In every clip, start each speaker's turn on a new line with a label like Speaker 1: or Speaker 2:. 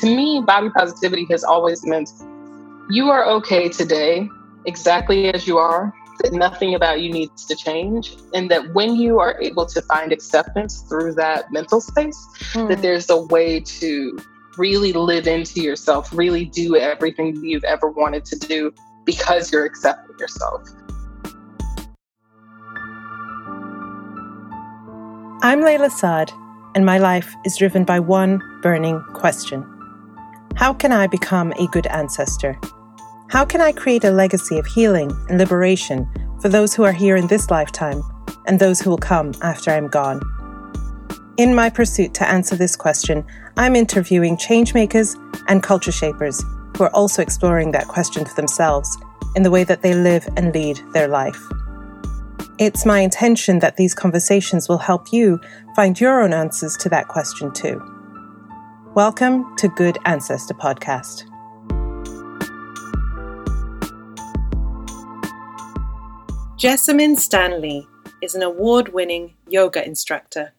Speaker 1: to me, body positivity has always meant you are okay today, exactly as you are, that nothing about you needs to change. And that when you are able to find acceptance through that mental space, mm. that hmm. there's a way to really live into yourself, really do everything you've ever wanted to do because you're accepting yourself.
Speaker 2: I'm Layla Saad, and my life is driven by one burning question How can I become a good ancestor? How can I create a legacy of healing and liberation for those who are here in this lifetime and those who will come after I'm gone? In my pursuit to answer this question, I'm interviewing changemakers and culture shapers who are also exploring that question for themselves in the way that they live and lead their life. It's my intention that these conversations will help you find your own answers to that question too. Welcome to Good Ancestor Podcast. Jessamyn Stanley is an award winning yoga instructor,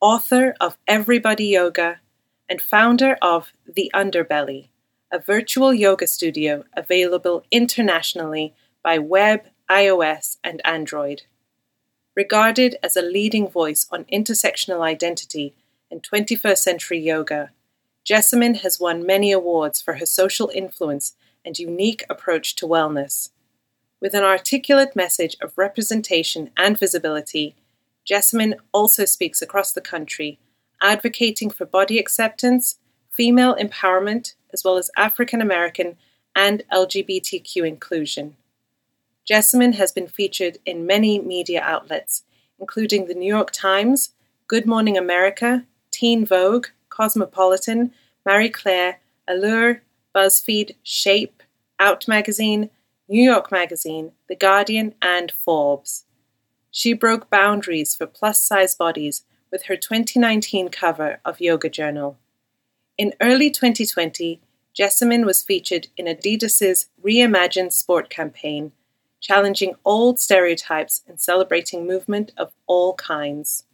Speaker 2: author of Everybody Yoga, and founder of The Underbelly, a virtual yoga studio available internationally by web iOS, and Android. Regarded as a leading voice on intersectional identity in 21st century yoga, Jessamyn has won many awards for her social influence and unique approach to wellness. With an articulate message of representation and visibility, Jessamyn also speaks across the country, advocating for body acceptance, female empowerment, as well as African American and LGBTQ inclusion. Jessamyn has been featured in many media outlets, including the New York Times, Good Morning America, Teen Vogue, Cosmopolitan, Marie Claire, Allure, BuzzFeed, Shape, Out Magazine, New York Magazine, The Guardian, and Forbes. She broke boundaries for plus size bodies with her 2019 cover of Yoga Journal. In early 2020, Jessamyn was featured in Adidas's Reimagine Sport campaign challenging old stereotypes and celebrating movement of all kinds.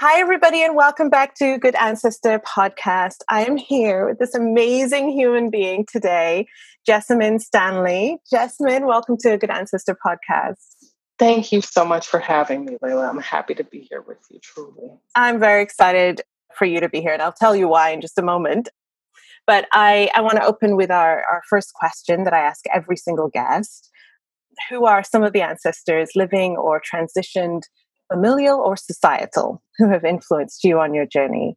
Speaker 2: Hi, everybody, and welcome back to Good Ancestor podcast. I am here with this amazing human being today, Jessamyn Stanley. Jessamyn, welcome to Good Ancestor podcast.
Speaker 1: Thank you so much for having me, Layla. I'm happy to be here with you, truly.
Speaker 2: I'm very excited for you to be here, and I'll tell you why in just a moment. But I, I want to open with our, our first question that I ask every single guest who are some of the ancestors living or transitioned, familial or societal, who have influenced you on your journey?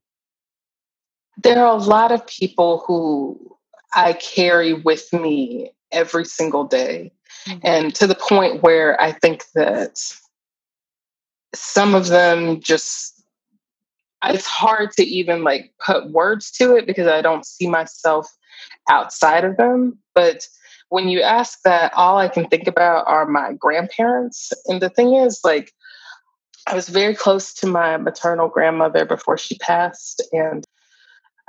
Speaker 1: There are a lot of people who I carry with me every single day. Mm-hmm. And to the point where I think that some of them just it's hard to even like put words to it because I don't see myself outside of them. But when you ask that, all I can think about are my grandparents. And the thing is, like, I was very close to my maternal grandmother before she passed. And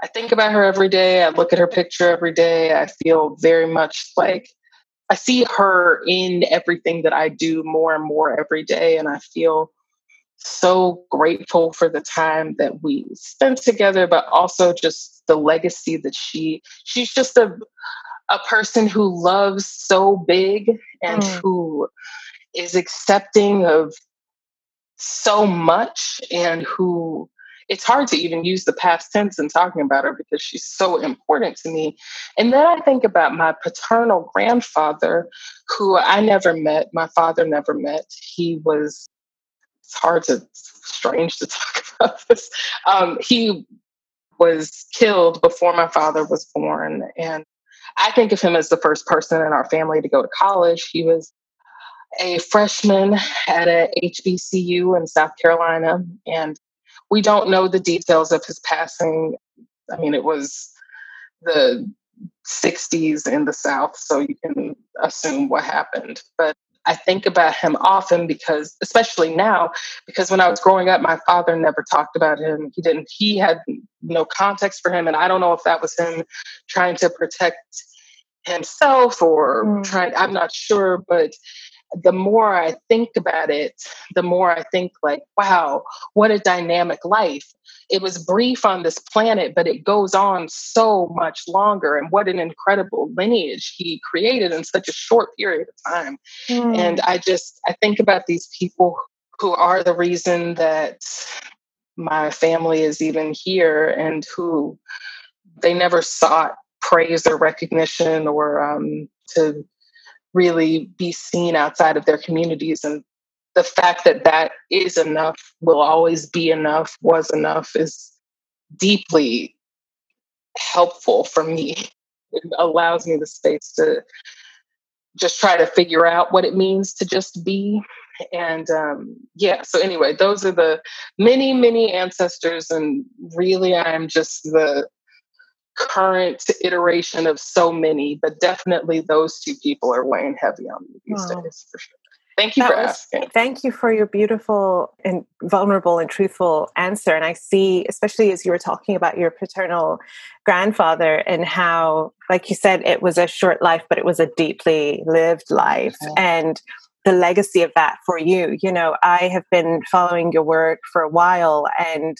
Speaker 1: I think about her every day. I look at her picture every day. I feel very much like I see her in everything that I do more and more every day. And I feel so grateful for the time that we spent together, but also just the legacy that she, she's just a, a person who loves so big and mm. who is accepting of so much and who it's hard to even use the past tense in talking about her because she's so important to me. And then I think about my paternal grandfather, who I never met, my father never met. He was, it's hard to, strange to talk about this. Um, he was killed before my father was born. And I think of him as the first person in our family to go to college. He was a freshman at a HBCU in South Carolina, and we don't know the details of his passing. I mean, it was the 60s in the South, so you can assume what happened. But I think about him often because, especially now, because when I was growing up, my father never talked about him. He didn't, he had no context for him. And I don't know if that was him trying to protect himself or mm. trying, I'm not sure. But the more I think about it, the more I think, like, wow, what a dynamic life. It was brief on this planet, but it goes on so much longer. And what an incredible lineage he created in such a short period of time. Mm. And I just, I think about these people who are the reason that my family is even here and who they never sought praise or recognition or um, to really be seen outside of their communities and the fact that that is enough will always be enough was enough is deeply helpful for me. It allows me the space to just try to figure out what it means to just be and um, yeah so anyway those are the many many ancestors and really i'm just the current iteration of so many, but definitely those two people are weighing heavy on me these wow. days for sure. Thank you that for was, asking.
Speaker 2: Thank you for your beautiful and vulnerable and truthful answer. And I see, especially as you were talking about your paternal grandfather and how, like you said, it was a short life, but it was a deeply lived life. Mm-hmm. And the legacy of that for you. You know, I have been following your work for a while and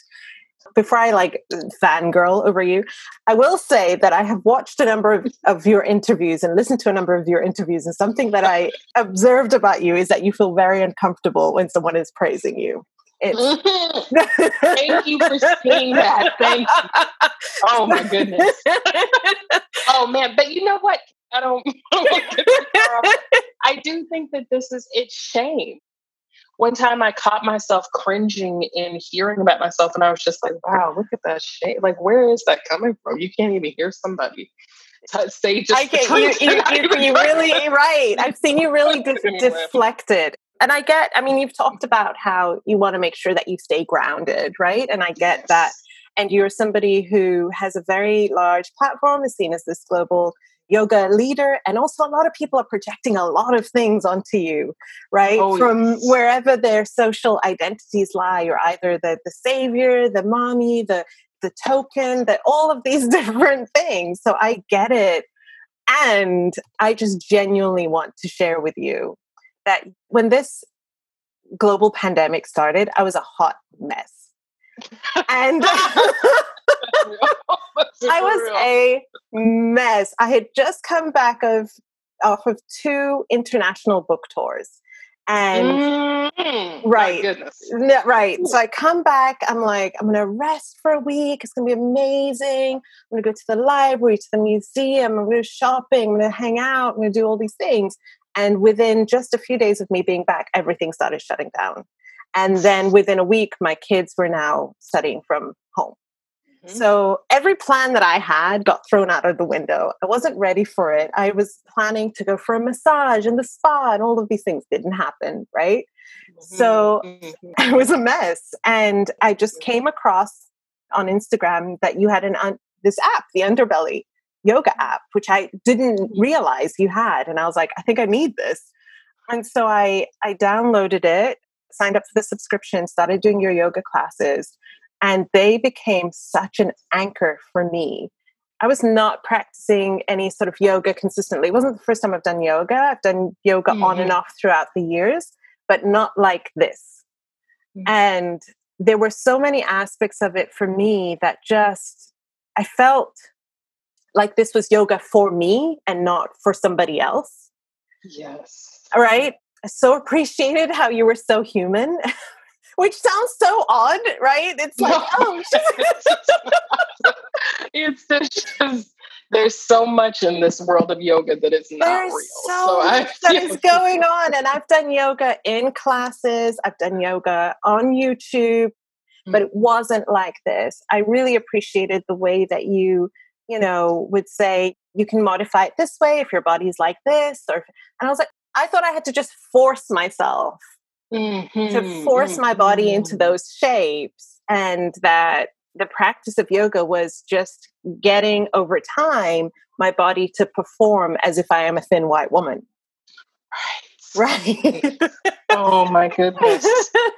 Speaker 2: before I like fangirl over you, I will say that I have watched a number of, of your interviews and listened to a number of your interviews, and something that I observed about you is that you feel very uncomfortable when someone is praising you.
Speaker 1: Thank you for saying that. Thank you. Oh my goodness. oh man, but you know what? I don't. I do think that this is it's shame one time I caught myself cringing in hearing about myself, and I was just like, wow, look at that shame. Like, where is that coming from? You can't even hear somebody say just I get
Speaker 2: you, you, you, you really right. I've seen you really de- deflected. And I get, I mean, you've talked about how you want to make sure that you stay grounded, right? And I get yes. that. And you're somebody who has a very large platform, is seen as this global yoga leader and also a lot of people are projecting a lot of things onto you right? Oh, from yes. wherever their social identities lie you're either the the savior the mommy the the token that all of these different things. So i get it. And i just genuinely want to share with you that when this global pandemic started i was a hot mess. And I was a mess. I had just come back of off of two international book tours. And mm-hmm. right, right. So I come back. I'm like, I'm gonna rest for a week. It's gonna be amazing. I'm gonna go to the library, to the museum. I'm gonna go shopping. I'm gonna hang out. I'm gonna do all these things. And within just a few days of me being back, everything started shutting down. And then within a week, my kids were now studying from home. Mm-hmm. So every plan that I had got thrown out of the window. I wasn't ready for it. I was planning to go for a massage in the spa, and all of these things didn't happen, right? Mm-hmm. So it was a mess. And I just mm-hmm. came across on Instagram that you had an un- this app, the Underbelly yoga app, which I didn't mm-hmm. realize you had. And I was like, I think I need this. And so I I downloaded it, signed up for the subscription, started doing your yoga classes. And they became such an anchor for me. I was not practicing any sort of yoga consistently. It wasn't the first time I've done yoga. I've done yoga mm-hmm. on and mm-hmm. off throughout the years, but not like this. Mm-hmm. And there were so many aspects of it for me that just, I felt like this was yoga for me and not for somebody else.
Speaker 1: Yes.
Speaker 2: All right. I so appreciated how you were so human. which sounds so odd, right? It's like, no. oh,
Speaker 1: it's just there's so much in this world of yoga that is not there's real.
Speaker 2: So, so I, that is going on, and I've done yoga in classes. I've done yoga on YouTube, mm-hmm. but it wasn't like this. I really appreciated the way that you, you know, would say you can modify it this way if your body's like this, or and I was like, I thought I had to just force myself mm-hmm. to force my body into mm-hmm. those shapes and that the practice of yoga was just getting over time my body to perform as if I am a thin white woman.
Speaker 1: Right. Right. oh my goodness.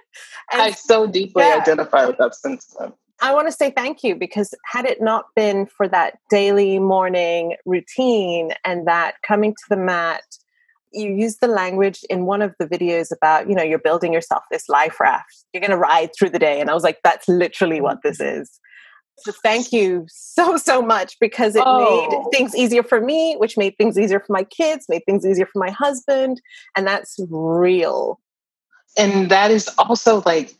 Speaker 1: I so deeply yeah. identify with that since then.
Speaker 2: I want to say thank you because had it not been for that daily morning routine and that coming to the mat you use the language in one of the videos about, you know, you're building yourself this life raft. You're going to ride through the day. And I was like, that's literally what this is. So thank you so, so much because it oh. made things easier for me, which made things easier for my kids, made things easier for my husband. And that's real.
Speaker 1: And that is also like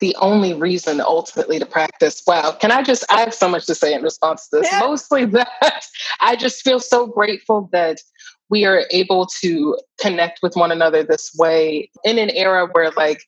Speaker 1: the only reason ultimately to practice. Wow. Can I just, I have so much to say in response to this. Yeah. Mostly that I just feel so grateful that we are able to connect with one another this way in an era where like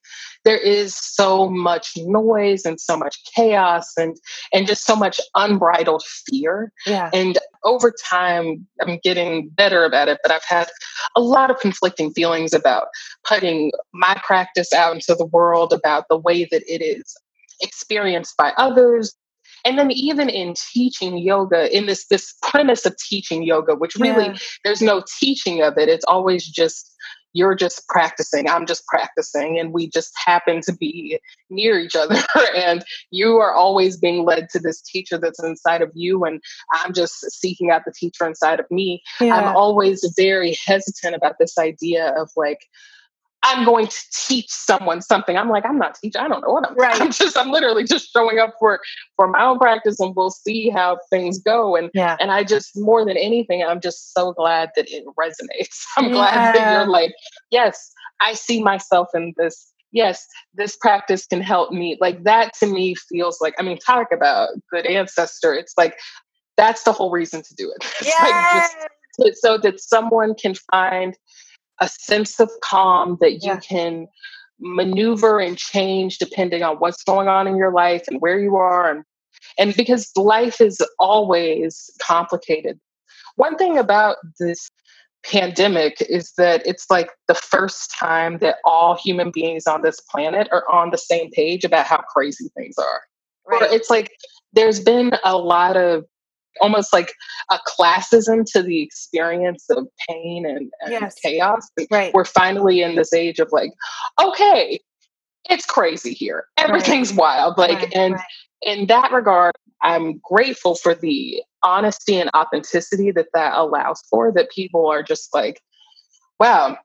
Speaker 1: there is so much noise and so much chaos and and just so much unbridled fear.
Speaker 2: Yeah.
Speaker 1: And over time i'm getting better about it but i've had a lot of conflicting feelings about putting my practice out into the world about the way that it is experienced by others and then even in teaching yoga in this this premise of teaching yoga which really yeah. there's no teaching of it it's always just you're just practicing i'm just practicing and we just happen to be near each other and you are always being led to this teacher that's inside of you and i'm just seeking out the teacher inside of me yeah. i'm always very hesitant about this idea of like I'm going to teach someone something. I'm like, I'm not teaching. I don't know what I'm. Right. I'm just. I'm literally just showing up for for my own practice, and we'll see how things go. And
Speaker 2: yeah.
Speaker 1: and I just more than anything, I'm just so glad that it resonates. I'm yeah. glad that you're like, yes, I see myself in this. Yes, this practice can help me. Like that to me feels like. I mean, talk about good ancestor. It's like that's the whole reason to do it.
Speaker 2: Yes.
Speaker 1: like just so that someone can find a sense of calm that you yeah. can maneuver and change depending on what's going on in your life and where you are and and because life is always complicated one thing about this pandemic is that it's like the first time that all human beings on this planet are on the same page about how crazy things are right. or it's like there's been a lot of almost like a classism to the experience of pain and, and
Speaker 2: yes.
Speaker 1: chaos.
Speaker 2: Right.
Speaker 1: We're finally in this age of like, okay, it's crazy here. Everything's right. wild. Like, right. and in that regard, I'm grateful for the honesty and authenticity that that allows for. That people are just like, wow,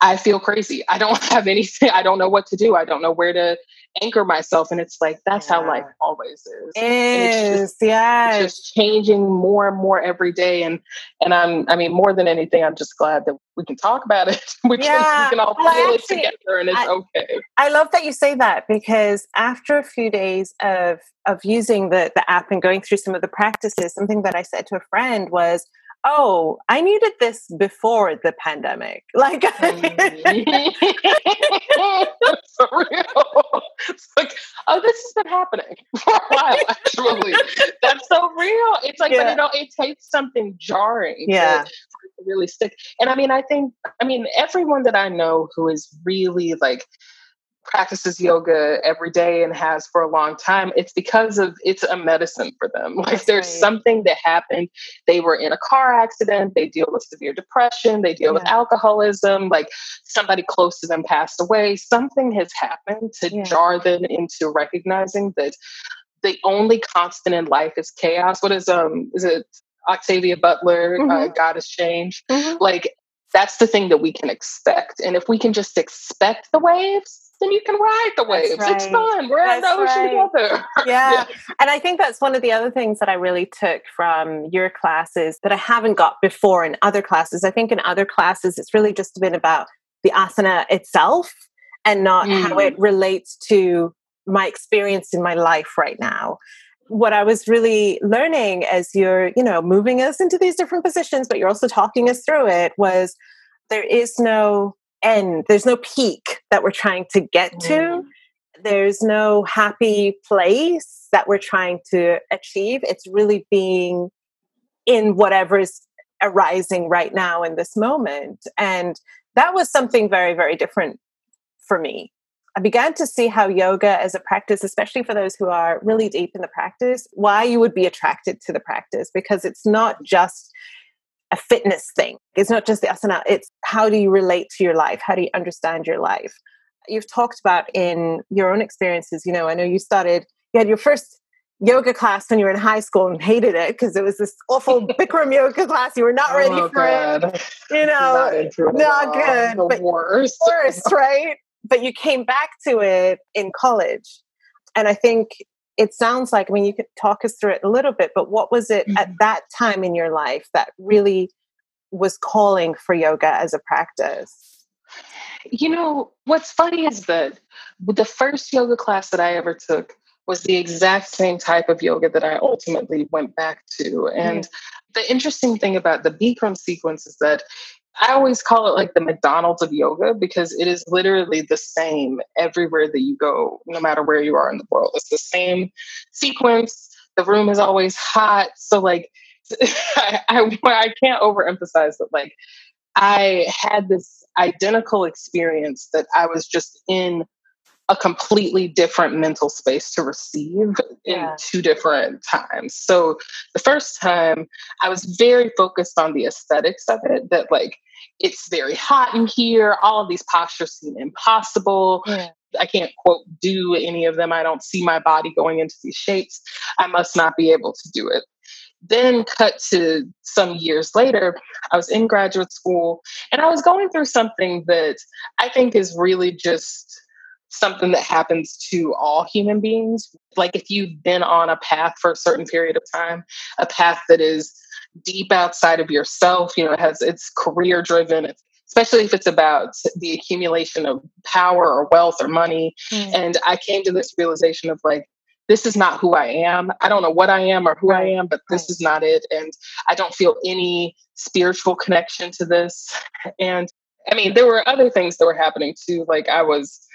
Speaker 1: I feel crazy. I don't have anything. I don't know what to do. I don't know where to anchor myself. And it's like, that's yeah. how life always is.
Speaker 2: Is, yeah.
Speaker 1: It's just changing more and more every day. And, and I'm, I mean, more than anything, I'm just glad that we can talk about it. we, yeah. can, we can all well, feel it together and it's I, okay.
Speaker 2: I love that you say that because after a few days of, of using the, the app and going through some of the practices, something that I said to a friend was, oh, I needed this before the pandemic. Like,
Speaker 1: mm. for real. It's like, oh, this has been happening for a while, actually. That's so real. It's like, yeah. but it, it takes something jarring
Speaker 2: yeah.
Speaker 1: to, to really stick. And I mean, I think, I mean, everyone that I know who is really like practices yoga every day and has for a long time it's because of it's a medicine for them like That's there's right. something that happened they were in a car accident they deal with severe depression they deal yeah. with alcoholism like somebody close to them passed away something has happened to yeah. jar them into recognizing that the only constant in life is chaos what is um is it octavia butler uh, mm-hmm. uh, god has changed mm-hmm. like that's the thing that we can expect and if we can just expect the waves then you can ride the waves. Right. It's fun. We're that's on the ocean right. together.
Speaker 2: Yeah. yeah. And I think that's one of the other things that I really took from your classes that I haven't got before in other classes. I think in other classes, it's really just been about the asana itself and not mm. how it relates to my experience in my life right now what I was really learning as you're, you know, moving us into these different positions, but you're also talking us through it was there is no end. There's no peak that we're trying to get to. Mm. There's no happy place that we're trying to achieve. It's really being in whatever's arising right now in this moment. And that was something very, very different for me. I began to see how yoga as a practice, especially for those who are really deep in the practice, why you would be attracted to the practice because it's not just a fitness thing. It's not just the asana, it's how do you relate to your life? How do you understand your life? You've talked about in your own experiences, you know, I know you started, you had your first yoga class when you were in high school and hated it because it was this awful Bikram yoga class. You were not ready oh, for God. it. You know, not, not good.
Speaker 1: The but worst.
Speaker 2: Worst, right? But you came back to it in college. And I think it sounds like, I mean, you could talk us through it a little bit, but what was it mm-hmm. at that time in your life that really was calling for yoga as a practice?
Speaker 1: You know, what's funny is that the first yoga class that I ever took was the exact same type of yoga that I ultimately went back to. And mm-hmm. the interesting thing about the Bikram sequence is that I always call it like the McDonald's of yoga because it is literally the same everywhere that you go, no matter where you are in the world. It's the same sequence. The room is always hot. So, like, I, I, I can't overemphasize that, like, I had this identical experience that I was just in a completely different mental space to receive yeah. in two different times. So the first time I was very focused on the aesthetics of it, that like it's very hot in here, all of these postures seem impossible. Yeah. I can't quote do any of them. I don't see my body going into these shapes. I must not be able to do it. Then, cut to some years later, I was in graduate school and I was going through something that I think is really just something that happens to all human beings. Like if you've been on a path for a certain period of time, a path that is deep outside of yourself, you know, it has it's career driven, especially if it's about the accumulation of power or wealth or money. Mm. And I came to this realization of like, this is not who I am. I don't know what I am or who I am, but this is not it. And I don't feel any spiritual connection to this. And I mean, there were other things that were happening too. Like I was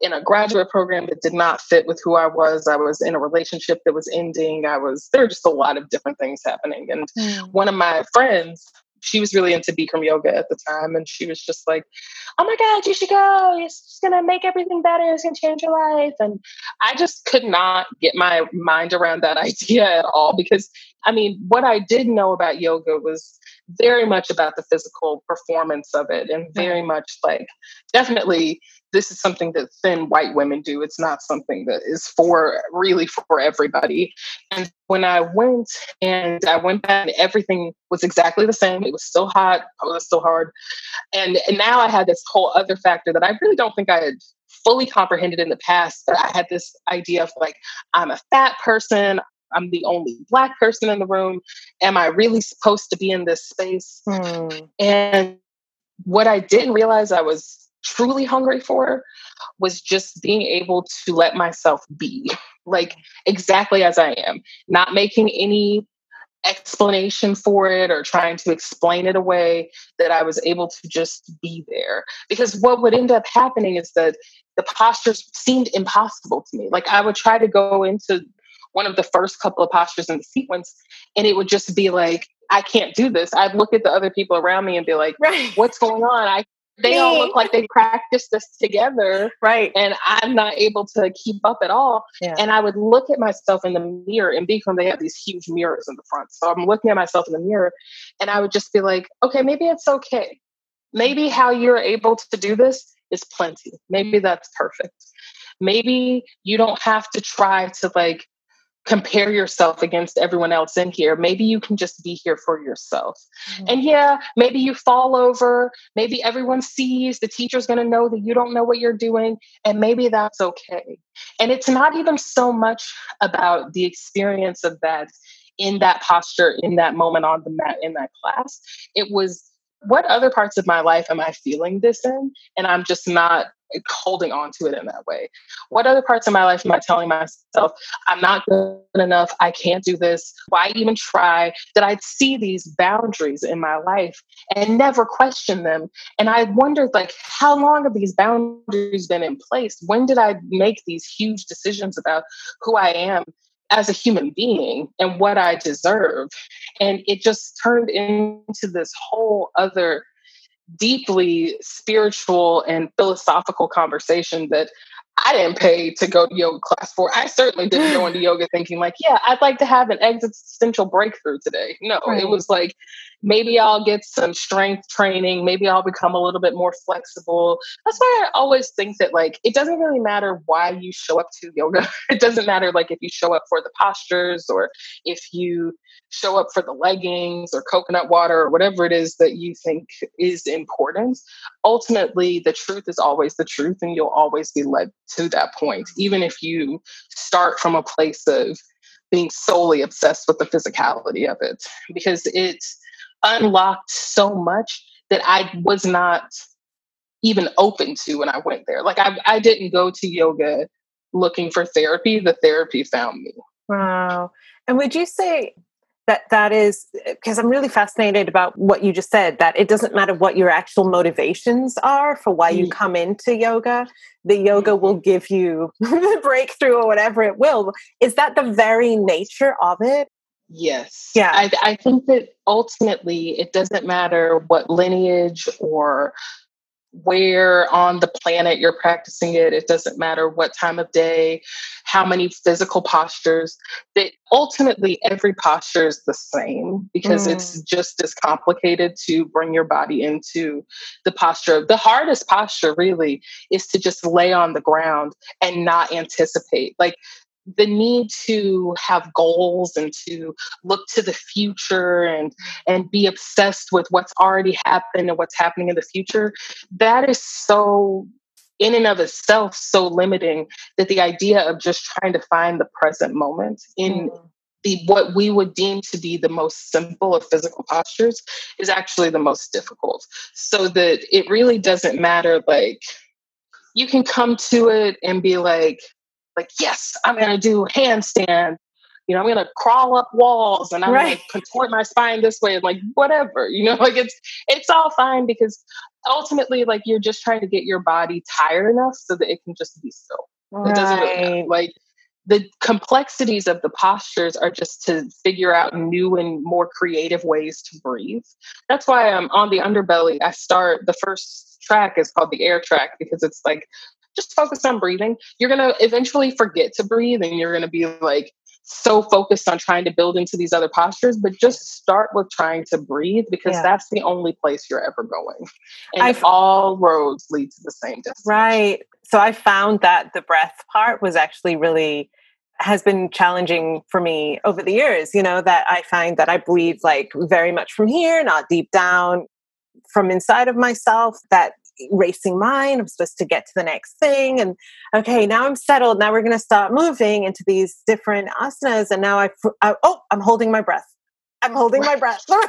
Speaker 1: in a graduate program that did not fit with who I was. I was in a relationship that was ending. I was, there were just a lot of different things happening. And mm. one of my friends, she was really into Bikram yoga at the time. And she was just like, oh my God, you should go. It's just going to make everything better. It's going to change your life. And I just could not get my mind around that idea at all because, I mean, what I did know about yoga was very much about the physical performance of it and very much like definitely this is something that thin white women do. It's not something that is for really for everybody. And when I went and I went back, and everything was exactly the same. It was still hot. It was still hard. And, and now I had this whole other factor that I really don't think I had fully comprehended in the past. But I had this idea of like, I'm a fat person. I'm the only black person in the room. Am I really supposed to be in this space? Hmm. And what I didn't realize I was truly hungry for was just being able to let myself be like exactly as I am, not making any explanation for it or trying to explain it away, that I was able to just be there. Because what would end up happening is that the postures seemed impossible to me. Like I would try to go into one of the first couple of postures in the sequence, and it would just be like, I can't do this. I'd look at the other people around me and be like, right. what's going on? I they Me. all look like they practiced this together.
Speaker 2: Right.
Speaker 1: And I'm not able to keep up at all. Yeah. And I would look at myself in the mirror and Bikram they have these huge mirrors in the front. So I'm looking at myself in the mirror and I would just be like, okay, maybe it's okay. Maybe how you're able to do this is plenty. Maybe that's perfect. Maybe you don't have to try to like compare yourself against everyone else in here. Maybe you can just be here for yourself. Mm-hmm. And yeah, maybe you fall over. Maybe everyone sees, the teacher's going to know that you don't know what you're doing. And maybe that's okay. And it's not even so much about the experience of that in that posture, in that moment on the mat, in that class. It was what other parts of my life am I feeling this in? And I'm just not holding on to it in that way. What other parts of my life am I telling myself, I'm not good enough, I can't do this, why even try? That I'd see these boundaries in my life and never question them. And I wondered, like, how long have these boundaries been in place? When did I make these huge decisions about who I am? as a human being and what I deserve. And it just turned into this whole other deeply spiritual and philosophical conversation that I didn't pay to go to yoga class for. I certainly didn't go into yoga thinking like, yeah, I'd like to have an existential breakthrough today. No, right. it was like maybe I'll get some strength training, maybe I'll become a little bit more flexible. That's why I always think that like it doesn't really matter why you show up to yoga. It doesn't matter like if you show up for the postures or if you show up for the leggings or coconut water or whatever it is that you think is important. Ultimately, the truth is always the truth and you'll always be led to that point, even if you start from a place of being solely obsessed with the physicality of it, because it unlocked so much that I was not even open to when I went there. Like I, I didn't go to yoga looking for therapy. The therapy found me.
Speaker 2: Wow. And would you say that that is because i'm really fascinated about what you just said that it doesn't matter what your actual motivations are for why you mm. come into yoga the yoga will mm-hmm. give you the breakthrough or whatever it will is that the very nature of it
Speaker 1: yes yeah I, I think that ultimately it doesn't matter what lineage or where on the planet you're practicing it. It doesn't matter what time of day, how many physical postures. That ultimately every posture is the same because mm. it's just as complicated to bring your body into the posture. The hardest posture really is to just lay on the ground and not anticipate. Like the need to have goals and to look to the future and and be obsessed with what's already happened and what's happening in the future that is so in and of itself so limiting that the idea of just trying to find the present moment in mm. the what we would deem to be the most simple of physical postures is actually the most difficult so that it really doesn't matter like you can come to it and be like like, yes, I'm going to do handstand. You know, I'm going to crawl up walls and I'm right. going to contort my spine this way. and Like, whatever, you know, like it's, it's all fine because ultimately, like, you're just trying to get your body tired enough so that it can just be still. Right. It doesn't really matter. Like, the complexities of the postures are just to figure out new and more creative ways to breathe. That's why I'm on the underbelly. I start the first track is called the air track because it's like just focus on breathing. You're going to eventually forget to breathe and you're going to be like so focused on trying to build into these other postures, but just start with trying to breathe because yeah. that's the only place you're ever going. And I've, all roads lead to the same destination.
Speaker 2: Right. So I found that the breath part was actually really has been challenging for me over the years, you know, that I find that I breathe like very much from here, not deep down from inside of myself that racing mind. I'm supposed to get to the next thing. And okay, now I'm settled. Now we're going to start moving into these different asanas. And now I, I oh, I'm holding my breath. I'm holding my breath. and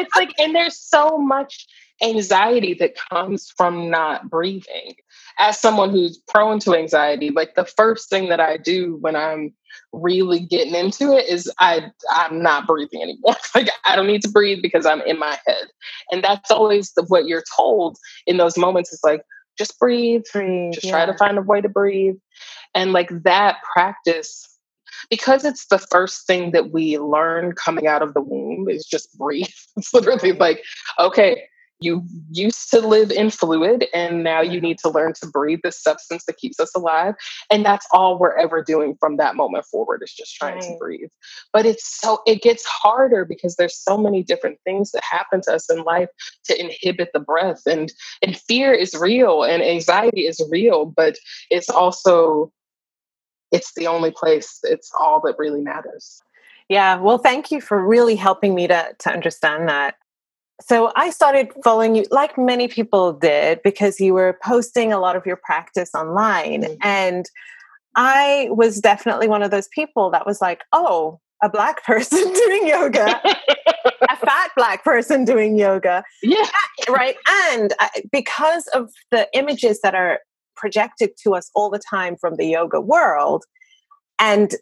Speaker 1: it's like, and there's so much anxiety that comes from not breathing. As someone who's prone to anxiety, like the first thing that I do when I'm really getting into it is I I'm not breathing anymore. like I don't need to breathe because I'm in my head. And that's always the, what you're told in those moments is like just breathe, breathe just yeah. try to find a way to breathe. And like that practice because it's the first thing that we learn coming out of the womb is just breathe. It's literally like, okay, you used to live in fluid and now you need to learn to breathe the substance that keeps us alive and that's all we're ever doing from that moment forward is just trying right. to breathe but it's so it gets harder because there's so many different things that happen to us in life to inhibit the breath and and fear is real and anxiety is real but it's also it's the only place it's all that really matters
Speaker 2: yeah well thank you for really helping me to to understand that so I started following you like many people did because you were posting a lot of your practice online. Mm-hmm. And I was definitely one of those people that was like, oh, a black person doing yoga, a fat black person doing yoga.
Speaker 1: Yeah.
Speaker 2: Right. And because of the images that are projected to us all the time from the yoga world and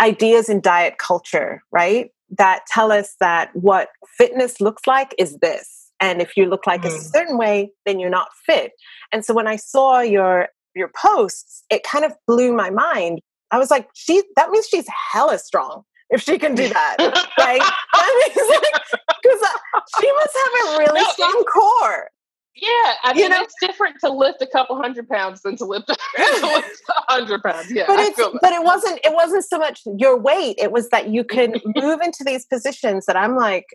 Speaker 2: ideas in diet culture, right? that tell us that what fitness looks like is this. And if you look like mm. a certain way, then you're not fit. And so when I saw your your posts, it kind of blew my mind. I was like, she that means she's hella strong if she can do that, right? That like because uh, she must have a really no, strong core.
Speaker 1: Yeah, I mean, you know? it's different to lift a couple hundred pounds than to lift, a hundred pounds. Yeah,
Speaker 2: but it's but it wasn't it wasn't so much your weight. It was that you could move into these positions that I'm like,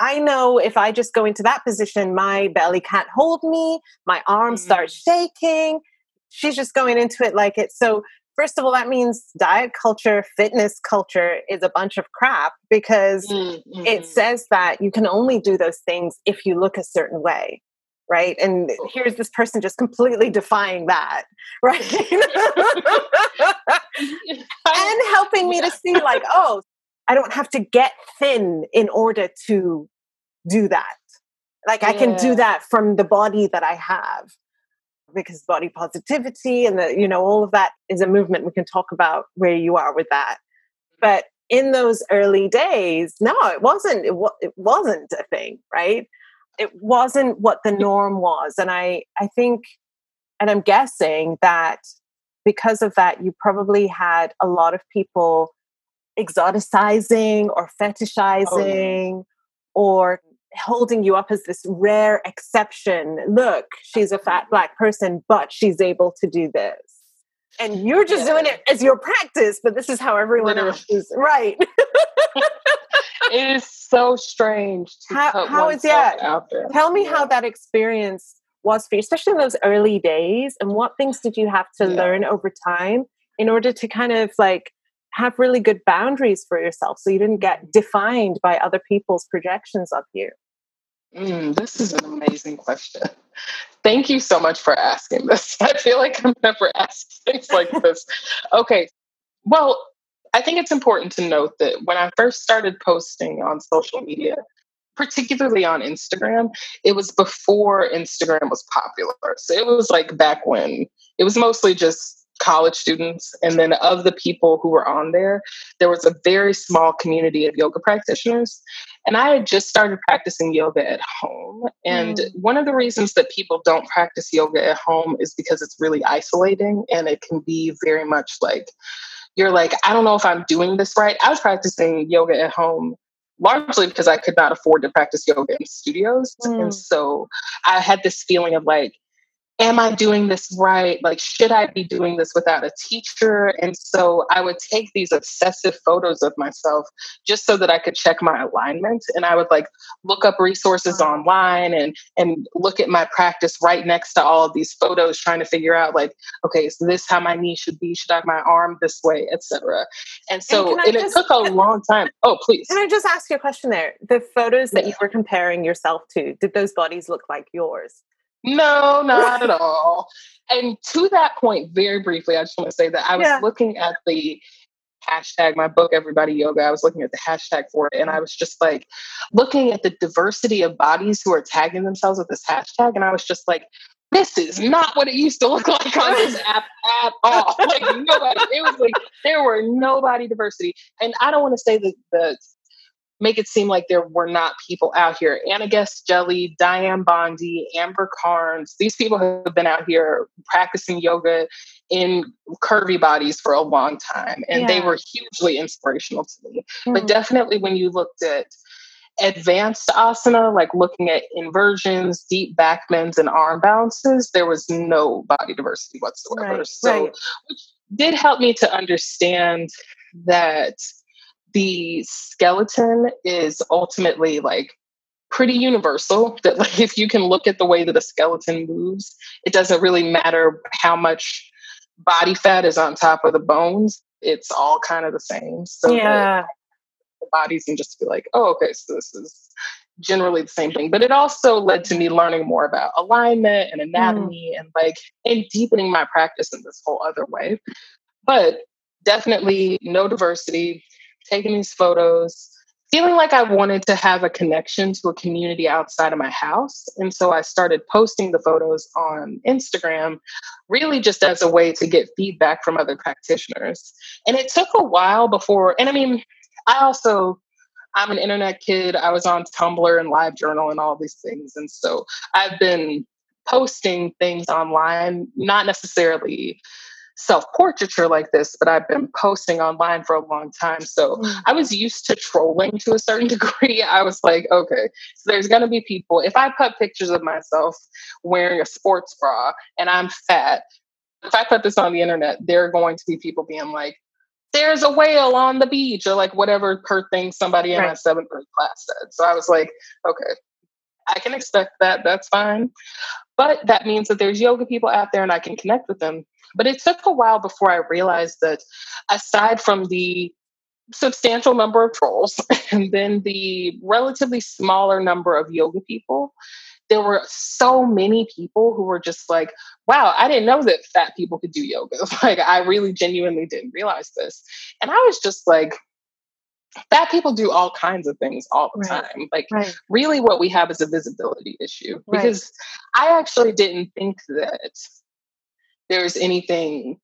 Speaker 2: I know if I just go into that position, my belly can't hold me, my arms mm-hmm. start shaking. She's just going into it like it. So first of all, that means diet culture, fitness culture is a bunch of crap because mm-hmm. it says that you can only do those things if you look a certain way right? And oh. here's this person just completely defying that, right? and helping me to see, like, oh, I don't have to get thin in order to do that. Like, I can do that from the body that I have because body positivity and the, you know, all of that is a movement. We can talk about where you are with that. Mm-hmm. But in those early days, no, it wasn't, it, it wasn't a thing, right? It wasn't what the norm was and i i think and i'm guessing that because of that you probably had a lot of people exoticizing or oh, fetishizing oh. or holding you up as this rare exception. Look she's a fat black person but she's able to do this and you're just yeah. doing it as your practice but this is how everyone Literally. else is right
Speaker 1: it is so strange to how, how is that out.
Speaker 2: Tell me yeah. how that experience was for you, especially in those early days, and what things did you have to yeah. learn over time in order to kind of like have really good boundaries for yourself so you didn't get defined by other people's projections of you?
Speaker 1: Mm, this is an amazing question. Thank you so much for asking this. I feel like I'm never asked things like this. Okay. Well, I think it's important to note that when I first started posting on social media, particularly on Instagram, it was before Instagram was popular. So it was like back when it was mostly just college students. And then of the people who were on there, there was a very small community of yoga practitioners. And I had just started practicing yoga at home. And mm. one of the reasons that people don't practice yoga at home is because it's really isolating and it can be very much like, you're like, I don't know if I'm doing this right. I was practicing yoga at home largely because I could not afford to practice yoga in studios. Mm. And so I had this feeling of like, am I doing this right? Like, should I be doing this without a teacher? And so I would take these obsessive photos of myself just so that I could check my alignment. And I would like look up resources online and and look at my practice right next to all of these photos, trying to figure out like, okay, so this how my knee should be, should I have my arm this way, etc. And so and, and it took a long time. Oh, please.
Speaker 2: Can I just ask you a question there? The photos that you were comparing yourself to, did those bodies look like yours?
Speaker 1: No, not at all. And to that point, very briefly, I just want to say that I was yeah. looking at the hashtag, my book, Everybody Yoga. I was looking at the hashtag for it, and I was just like looking at the diversity of bodies who are tagging themselves with this hashtag, and I was just like, this is not what it used to look like on this app at all. Like nobody, it was like there were nobody diversity. And I don't want to say that the make it seem like there were not people out here. Anna Guest Jelly, Dianne Bondy, Amber Karnes, these people have been out here practicing yoga in curvy bodies for a long time. And yeah. they were hugely inspirational to me. Mm. But hmm. definitely when you looked at advanced asana, like looking at inversions, deep back bends, and arm balances, there was no body diversity whatsoever. Right, so, right. which did help me to understand that the skeleton is ultimately like pretty universal that like if you can look at the way that a skeleton moves it doesn't really matter how much body fat is on top of the bones it's all kind of the same so yeah the bodies can just be like oh okay so this is generally the same thing but it also led to me learning more about alignment and mm. anatomy mm. and like and deepening my practice in this whole other way but definitely no diversity taking these photos, feeling like I wanted to have a connection to a community outside of my house. And so I started posting the photos on Instagram, really just as a way to get feedback from other practitioners. And it took a while before, and I mean, I also, I'm an internet kid. I was on Tumblr and LiveJournal and all these things. And so I've been posting things online, not necessarily self portraiture like this, but I've been posting online for a long time. So mm. I was used to trolling to a certain degree. I was like, okay, so there's going to be people. If I put pictures of myself wearing a sports bra and I'm fat, if I put this on the internet, there are going to be people being like, there's a whale on the beach or like whatever per thing somebody in right. my seventh grade class said. So I was like, okay, I can expect that. That's fine. But that means that there's yoga people out there and I can connect with them. But it took a while before I realized that aside from the substantial number of trolls and then the relatively smaller number of yoga people, there were so many people who were just like, wow, I didn't know that fat people could do yoga. Like, I really genuinely didn't realize this. And I was just like, fat people do all kinds of things all the right. time. Like, right. really, what we have is a visibility issue because. I actually didn't think that there's anything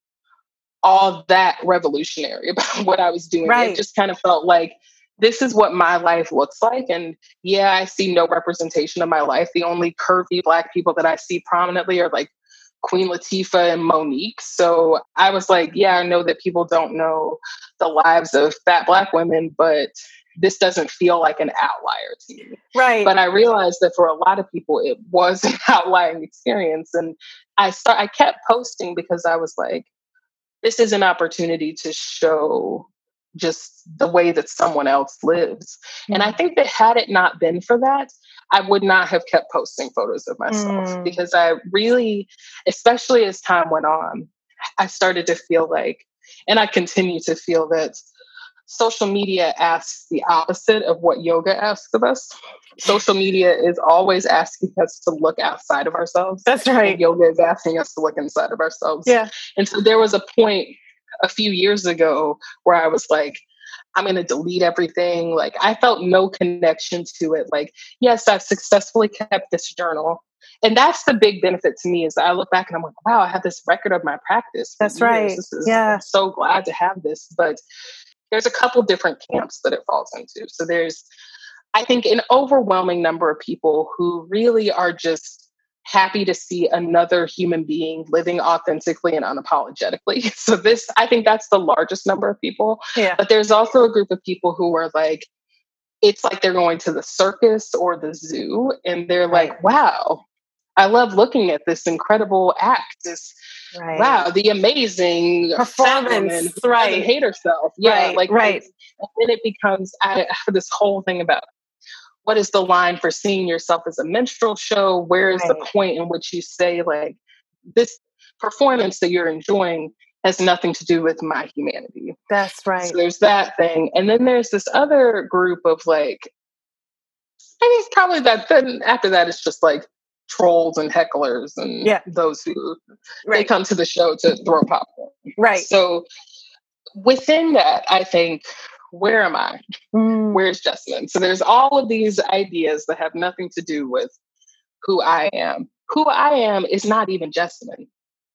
Speaker 1: all that revolutionary about what I was doing. It just kind of felt like this is what my life looks like. And yeah, I see no representation of my life. The only curvy black people that I see prominently are like Queen Latifah and Mo'Nique. So I was like, yeah, I know that people don't know the lives of fat black women, but this doesn't feel like an outlier to me.
Speaker 2: Right.
Speaker 1: But I realized that for a lot of people it was an outlying experience. And I start I kept posting because I was like, this is an opportunity to show just the way that someone else lives. Mm. And I mm. think that had it not been for that, I would not have kept posting photos of myself mm. because I really, especially as time went on, I started to feel like, and I continue to feel that social media asks the opposite of what yoga asks of us. Social media is always asking us to look outside of ourselves.
Speaker 2: That's right.
Speaker 1: yoga is asking us to look inside of ourselves.
Speaker 2: Yeah.
Speaker 1: And so there was a point a few years ago where I was like, I'm going to delete everything. Like, I felt no connection to it. Like, yes, I've successfully kept this journal. And that's the big benefit to me is I look back and I'm like, wow, I have this record of my practice.
Speaker 2: That's right.
Speaker 1: Is,
Speaker 2: yeah.
Speaker 1: I'm so glad to have this. But there's a couple different camps that it falls into. So there's, I think, an overwhelming number of people who really are just happy to see another human being living authentically and unapologetically. So this I think that's the largest number of people.
Speaker 2: Yeah.
Speaker 1: But there's also a group of people who are like it's like they're going to the circus or the zoo and they're right. like, "Wow, I love looking at this incredible act. This right. wow, the amazing
Speaker 2: performance.
Speaker 1: Right. Hate herself. Yeah.
Speaker 2: Right.
Speaker 1: Like
Speaker 2: right.
Speaker 1: And then it becomes I have this whole thing about what is the line for seeing yourself as a minstrel show? Where is right. the point in which you say, like, this performance that you're enjoying has nothing to do with my humanity?
Speaker 2: That's right.
Speaker 1: So there's that thing. And then there's this other group of like, I think probably that then after that it's just like trolls and hecklers and
Speaker 2: yeah.
Speaker 1: those who
Speaker 2: right.
Speaker 1: they come to the show to throw popcorn.
Speaker 2: Right.
Speaker 1: So within that, I think where am I?
Speaker 2: Mm.
Speaker 1: Where's Jessamyn? So there's all of these ideas that have nothing to do with who I am. Who I am is not even Jessamyn.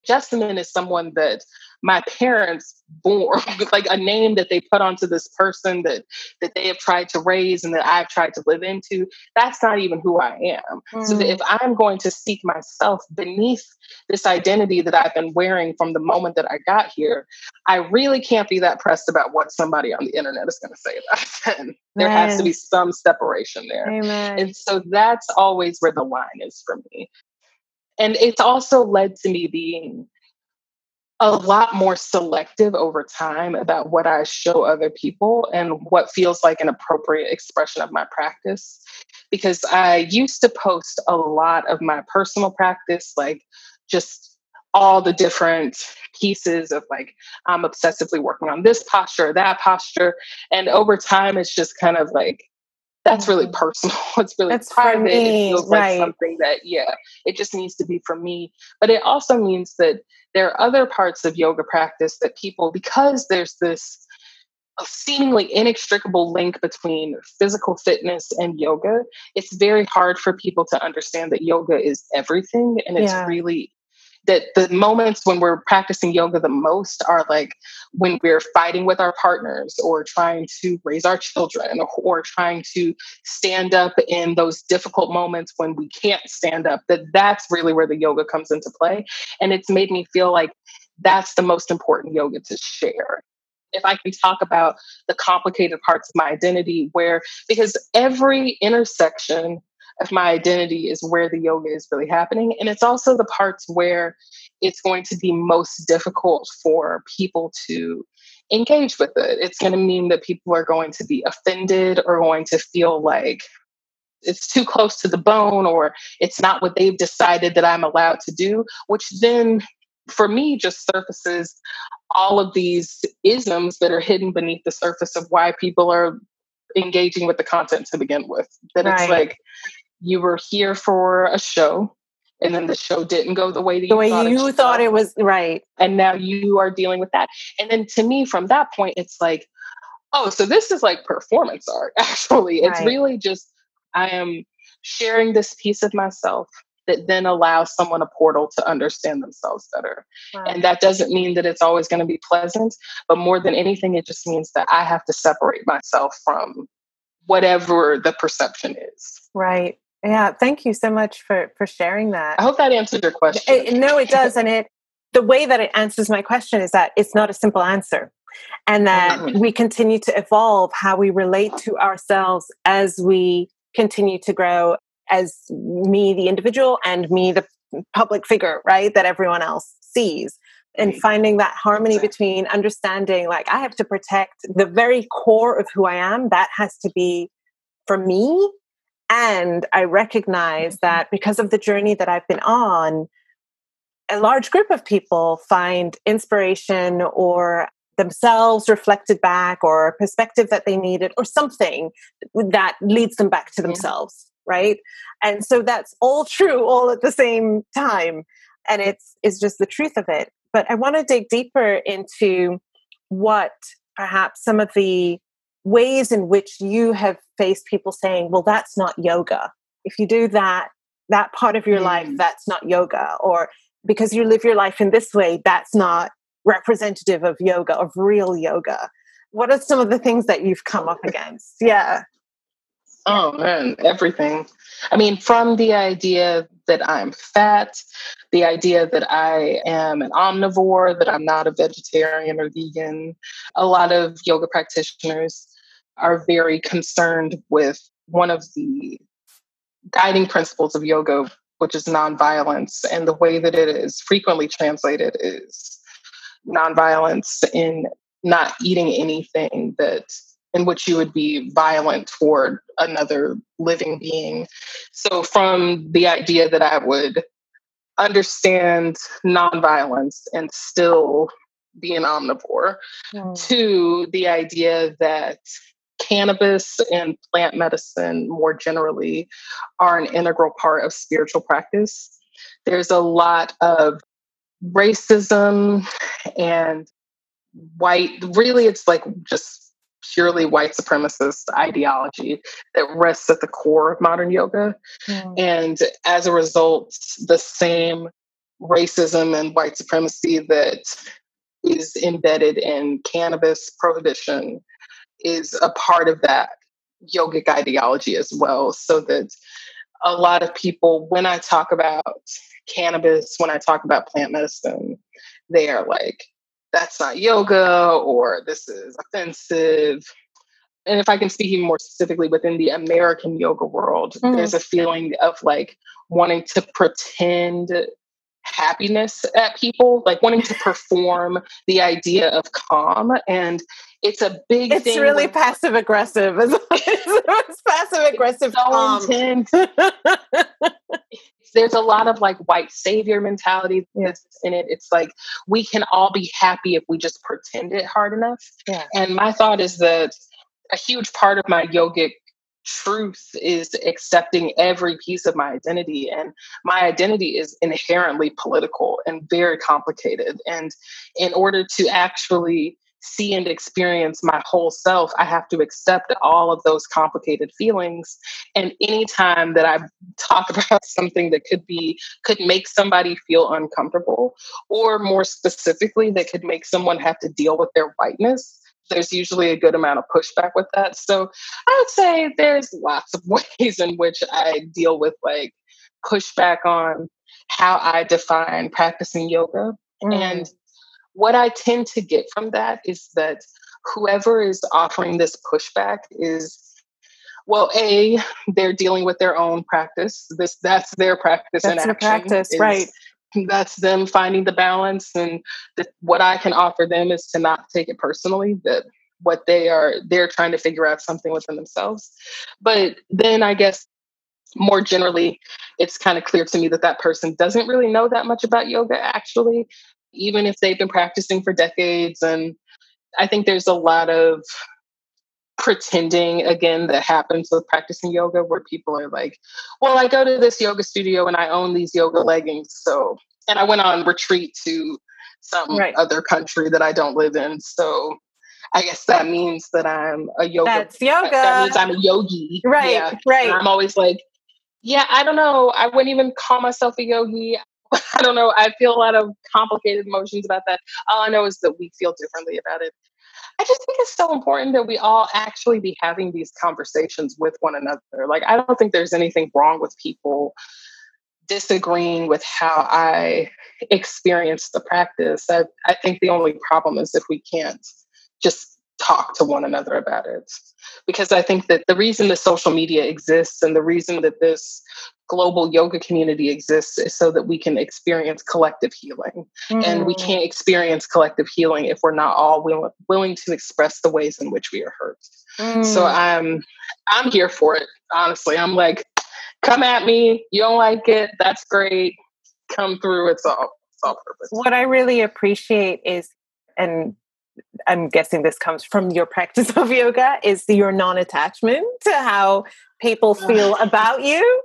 Speaker 1: Jessamyn is someone that my parents bore, like a name that they put onto this person that that they have tried to raise and that I've tried to live into. That's not even who I am. Mm. So if I'm going to seek myself beneath this identity that I've been wearing from the moment that I got here, I really can't be that pressed about what somebody on the internet is going to say about it. there has to be some separation there.
Speaker 2: Amen.
Speaker 1: And so that's always where the line is for me. And it's also led to me being a lot more selective over time about what I show other people and what feels like an appropriate expression of my practice. Because I used to post a lot of my personal practice, like just all the different pieces of like, I'm obsessively working on this posture that posture. And over time, it's just kind of like, that's really mm-hmm. personal. It's really
Speaker 2: that's
Speaker 1: private.
Speaker 2: It
Speaker 1: feels
Speaker 2: right.
Speaker 1: like something that, yeah, it just needs to be for me. But it also means that there are other parts of yoga practice that people, because there's this seemingly inextricable link between physical fitness and yoga, it's very hard for people to understand that yoga is everything and it's
Speaker 2: yeah.
Speaker 1: really that the moments when we're practicing yoga the most are like when we're fighting with our partners or trying to raise our children or, trying to stand up in those difficult moments when we can't stand up that that's really where the yoga comes into play. And it's made me feel like that's the most important yoga to share. If I can talk about the complicated parts of my identity, where because every intersection of my identity is where the yoga is really happening. And it's also the parts where it's going to be most difficult for people to engage with it. It's going to mean that people are going to be offended or going to feel like it's too close to the bone or it's not what they've decided that I'm allowed to do, which then for me just surfaces all of these isms that are hidden beneath the surface of why people are engaging with the content to begin with. That right. it's like you were here for a show and then the show didn't go the way that
Speaker 2: the
Speaker 1: you
Speaker 2: way
Speaker 1: thought
Speaker 2: you
Speaker 1: it
Speaker 2: thought it was right
Speaker 1: and now you are dealing with that and then to me from that point it's like oh so this is like performance art actually it's right. really just i am sharing this piece of myself that then allows someone a portal to understand themselves better. Right. And that doesn't mean that it's always going to be pleasant, but more than anything, it just means that I have to separate myself from whatever the perception is.
Speaker 2: Right. Yeah. Thank you so much for for sharing that.
Speaker 1: I hope that answers your question.
Speaker 2: It, no, it does, and it the way that it answers my question is that it's not a simple answer and that mm-hmm. we continue to evolve how we relate to ourselves as we continue to grow as me, the individual, and me, the public figure, right? That everyone else sees. And finding that harmony between understanding, like, I have to protect the very core of who I am, that has to be for me. And I recognize mm-hmm. that because of the journey that I've been on, a large group of people find inspiration or themselves reflected back or a perspective that they needed or something that leads them back to themselves right? And so that's all true all at the same time and it's it's just the truth of it. But i want to dig deeper into what perhaps some of the ways in which you have faced people saying well that's not yoga if you do that that part of your mm. life that's not yoga or because you live your life in this way that's not representative of yoga of real yoga what are some of the things that you've come up against yeah
Speaker 1: Oh man, everything. I mean, from the idea that I'm fat, the idea that I am an omnivore, that I'm not a vegetarian or vegan. A lot of yoga practitioners are very concerned with one of the guiding principles of yoga, which is nonviolence. And the way that it is frequently translated is nonviolence in not eating anything that in which you would be violent toward another living being. So, from the idea that I would understand nonviolence and still be an omnivore, mm. to the idea that cannabis and plant medicine more generally are an integral part of spiritual practice. There's a lot of racism and white, really, it's like just purely white supremacist ideology that rests at the core of modern yoga. Mm. And as a result, the same racism and white supremacy that is embedded in cannabis prohibition is a part of that yogic ideology as well. So that a lot of people, when I talk about cannabis, when I talk about plant medicine, they are like, that's not yoga or this is offensive. And if I can speak even more specifically within the American yoga world, mm-hmm. there's a feeling of like wanting to pretend happiness at people, like wanting to perform the idea of calm. And it's a big
Speaker 2: it's really passive aggressive. it's passive aggressive. So calm. intense.
Speaker 1: there's a lot of like white savior mentality that's in it. It's like we can all be happy if we just pretend it hard enough. Yeah. And my thought is that a huge part of my yogic truth is accepting every piece of my identity and my identity is inherently political and very complicated and in order to actually see and experience my whole self, I have to accept all of those complicated feelings. And anytime that I talk about something that could be, could make somebody feel uncomfortable, or more specifically, that could make someone have to deal with their whiteness, there's usually a good amount of pushback with that. So I would say there's lots of ways in which I deal with like pushback on how I define practicing yoga. Mm. And what I tend to get from that is that whoever is offering this pushback is well a they're dealing with their own practice this that's their practice
Speaker 2: that's
Speaker 1: in
Speaker 2: action practice
Speaker 1: is,
Speaker 2: right
Speaker 1: that's them finding the balance and the, what i can offer them is to not take it personally that what they are they're trying to figure out something within themselves. But then i guess more generally it's kind of clear to me that that person doesn't really know that much about yoga actually even if they've been practicing for decades and i think there's a lot of pretending again that happens with practicing yoga where people are like well i go to this yoga studio and i own these yoga leggings so and i went on retreat to some right. other country that i don't live in so i guess that means that i'm a yoga
Speaker 2: that's yoga
Speaker 1: that means i'm a yogi
Speaker 2: right yeah. right and
Speaker 1: i'm always like yeah i don't know i wouldn't even call myself a yogi I don't know. I feel a lot of complicated emotions about that. All I know is that we feel differently about it. I just think it's so important that we all actually be having these conversations with one another. Like, I don't think there's anything wrong with people disagreeing with how I experience the practice. I, I think the only problem is if we can't just talk to one another about it. Because I think that the reason the social media exists and the reason that this global yoga community exists is so that we can experience collective healing. Mm. And we mm. can't experience collective healing if we're not all will- willing to express the ways in which we are hurt. Mm. So I'm I'm here for it. Honestly, I'm like, come at me. You don't like it? That's great. Come through. It's all it's all purpose.
Speaker 2: What I really appreciate is, and I'm guessing this comes from your practice of yoga, is your non-attachment to how people feel about you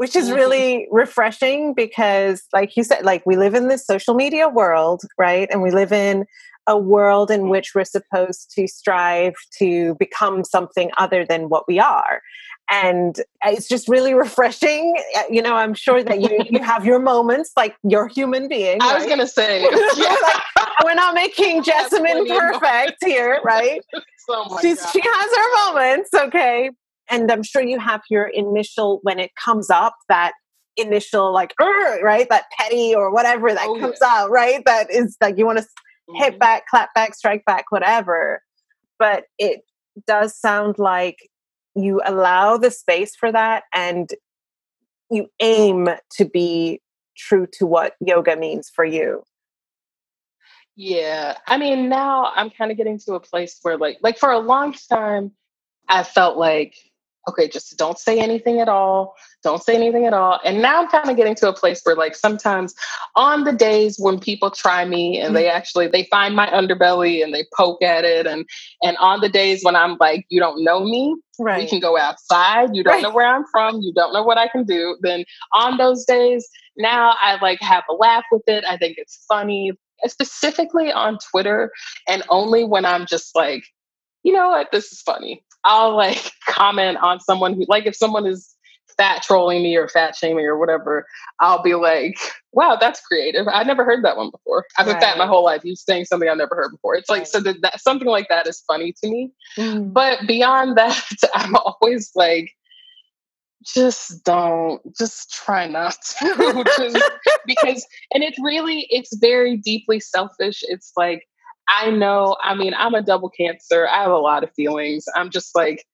Speaker 2: which is mm-hmm. really refreshing because like you said like we live in this social media world right? And we live in a world in mm. which we're supposed to strive to become something other than what we are and it's just really refreshing uh, you know i'm sure that you, you have your moments like you're human being
Speaker 1: i was gonna say.
Speaker 2: Like, we're not making Jessamyn perfect here right?
Speaker 1: Oh
Speaker 2: she has her moments okay? And i'm sure you have your initial when it comes up that initial like right? That petty or whatever that oh, comes yeah. out right? That is like you want to mm-hmm. hit back clap back strike back whatever. But it does sound like you allow the space for that and you aim to be true to what yoga means for you.
Speaker 1: Yeah i mean now i'm kind of getting to a place where like like for a long time i felt like okay, just don't say anything at all. Don't say anything at all. And now I'm kind of getting to a place where like sometimes on the days when people try me and they mm-hmm. actually they find my underbelly and they poke at it and and on the days when I'm like, you don't know me,
Speaker 2: right.
Speaker 1: we can go outside, you don't right. know where I'm from, you don't know what I can do. Then on those days, now I like have a laugh with it. I think it's funny. Specifically on Twitter, and only when I'm just like, you know what, this is funny I'll like comment on someone who like if someone is fat trolling me or fat shaming or whatever, I'll be like, wow, that's creative. I never heard that one before. I've been right. fat my whole life. You saying something I've never heard before. It's like, right. so that, that, something like that is funny to me. Mm. But beyond that, I'm always like, just don't, just try not to. just, because, and it's really, it's very deeply selfish. It's like, I know, I mean, I'm a double cancer. I have a lot of feelings. I'm just like,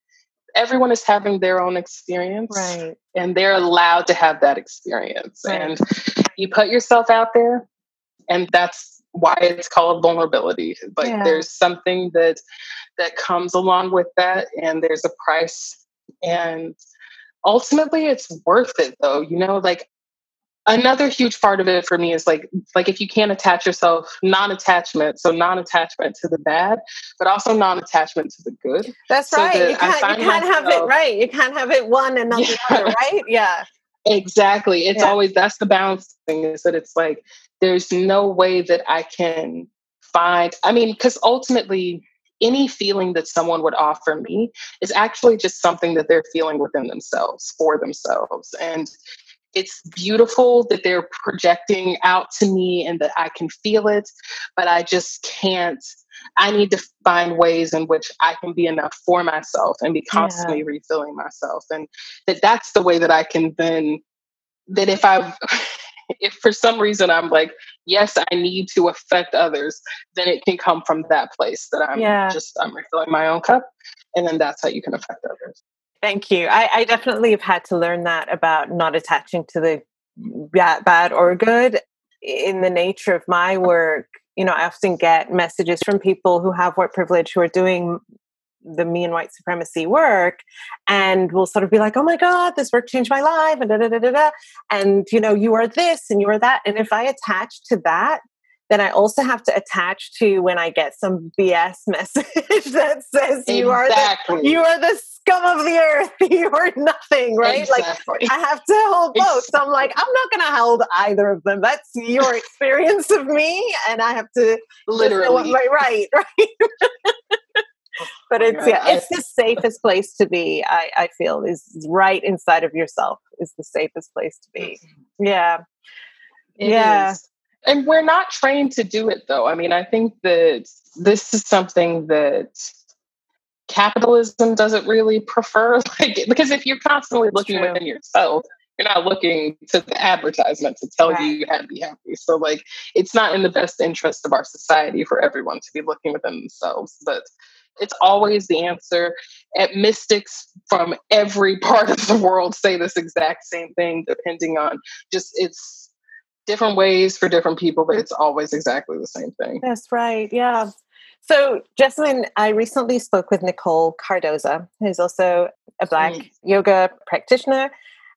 Speaker 1: everyone is having their own experience.
Speaker 2: Right.
Speaker 1: And they're allowed to have that experience. Right. And you put yourself out there, and that's why it's called vulnerability. Like yeah. there's something that that comes along with that, and there's a price. And ultimately it's worth it though. You know, like another huge part of it for me is like like if you can't attach yourself non-attachment so non-attachment to the bad but also non-attachment to the good.
Speaker 2: That's so right. that you can't, you can't myself, have it right. You can't have it one and not yeah. the other right? Yeah.
Speaker 1: Exactly. It's yeah. always that's the balance thing is that it's like there's no way that i can find i mean because ultimately any feeling that someone would offer me is actually just something that they're feeling within themselves for themselves. And it's beautiful that they're projecting out to me and that I can feel it, but I just can't. I need to find ways in which I can be enough for myself and be constantly yeah. refilling myself. And that that's the way that I can then, that if I, if for some reason I'm like, yes, I need to affect others, then it can come from that place that I'm yeah. just I'm refilling my own cup, and then that's how you can affect others.
Speaker 2: Thank you. I, I definitely have had to learn that about not attaching to the bad, or good in the nature of my work. You know, I often get messages from people who have white privilege who are doing the me and white supremacy work and will sort of be like, oh my God, this work changed my life and da da da da da. And you know, you are this and you are that. And if I attach to that, then I also have to attach to when I get some BS message that says exactly. you are the you are the scum of the earth, you are nothing, right? Exactly. Like I have to hold both. So I'm like, I'm not gonna hold either of them. That's your experience of me, and I have to
Speaker 1: literally
Speaker 2: my, right, right. but it's yeah, it's the safest place to be. I I feel is right inside of yourself is the safest place to be. Mm-hmm. Yeah,
Speaker 1: it yeah. Is. And we're not trained to do it though. I mean, I think that this is something that capitalism doesn't really prefer like because if you're constantly looking within yourself you're not looking to the advertisement to tell right. you you have to be happy so like it's not in the best interest of our society for everyone to be looking within themselves but it's always the answer. At mystics from every part of the world say this exact same thing, depending on just it's different ways for different people, but it's always exactly the same thing.
Speaker 2: That's right. Yeah. So, Jessamyn, I recently spoke with Nicole Cardoza, who's also a Black mm. yoga practitioner.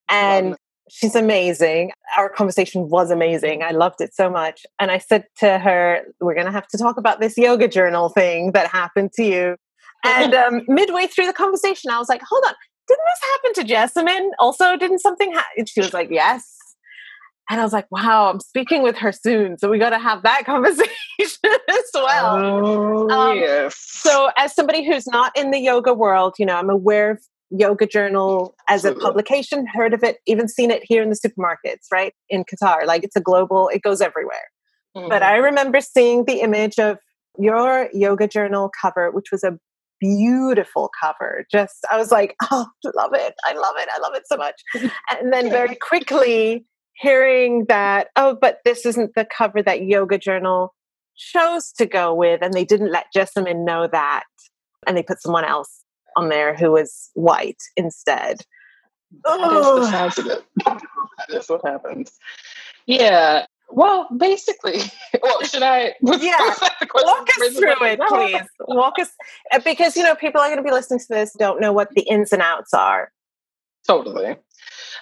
Speaker 2: And she's amazing. Our conversation was amazing. I loved it so much. And I said to her, We're going to have to talk about this yoga journal thing that happened to you. And um, midway through the conversation, I was like, Hold on, didn't this happen to Jessamyn? Also, didn't something happen? She was like, Yes. And I was like, wow, I'm speaking with her soon. So we got to have that conversation as well.
Speaker 1: Oh, um, yes.
Speaker 2: So, as somebody who's not in the yoga world, you know, I'm aware of yoga journal as a publication heard of it even seen it here in the supermarkets right in qatar like it's a global it goes everywhere mm-hmm. but i remember seeing the image of your yoga journal cover which was a beautiful cover just i was like oh love it i love it i love it so much and then very quickly hearing that oh but this isn't the cover that yoga journal chose to go with and they didn't let Jessamyn know that and they put someone else on there who was white instead.
Speaker 1: That oh. is the sounds of that is what happens. Yeah. Well, basically, well, should I?
Speaker 2: Yeah, walk us through it, please. Walk us uh, because you know people are going to be listening to this don't know what the ins and outs are.
Speaker 1: Totally.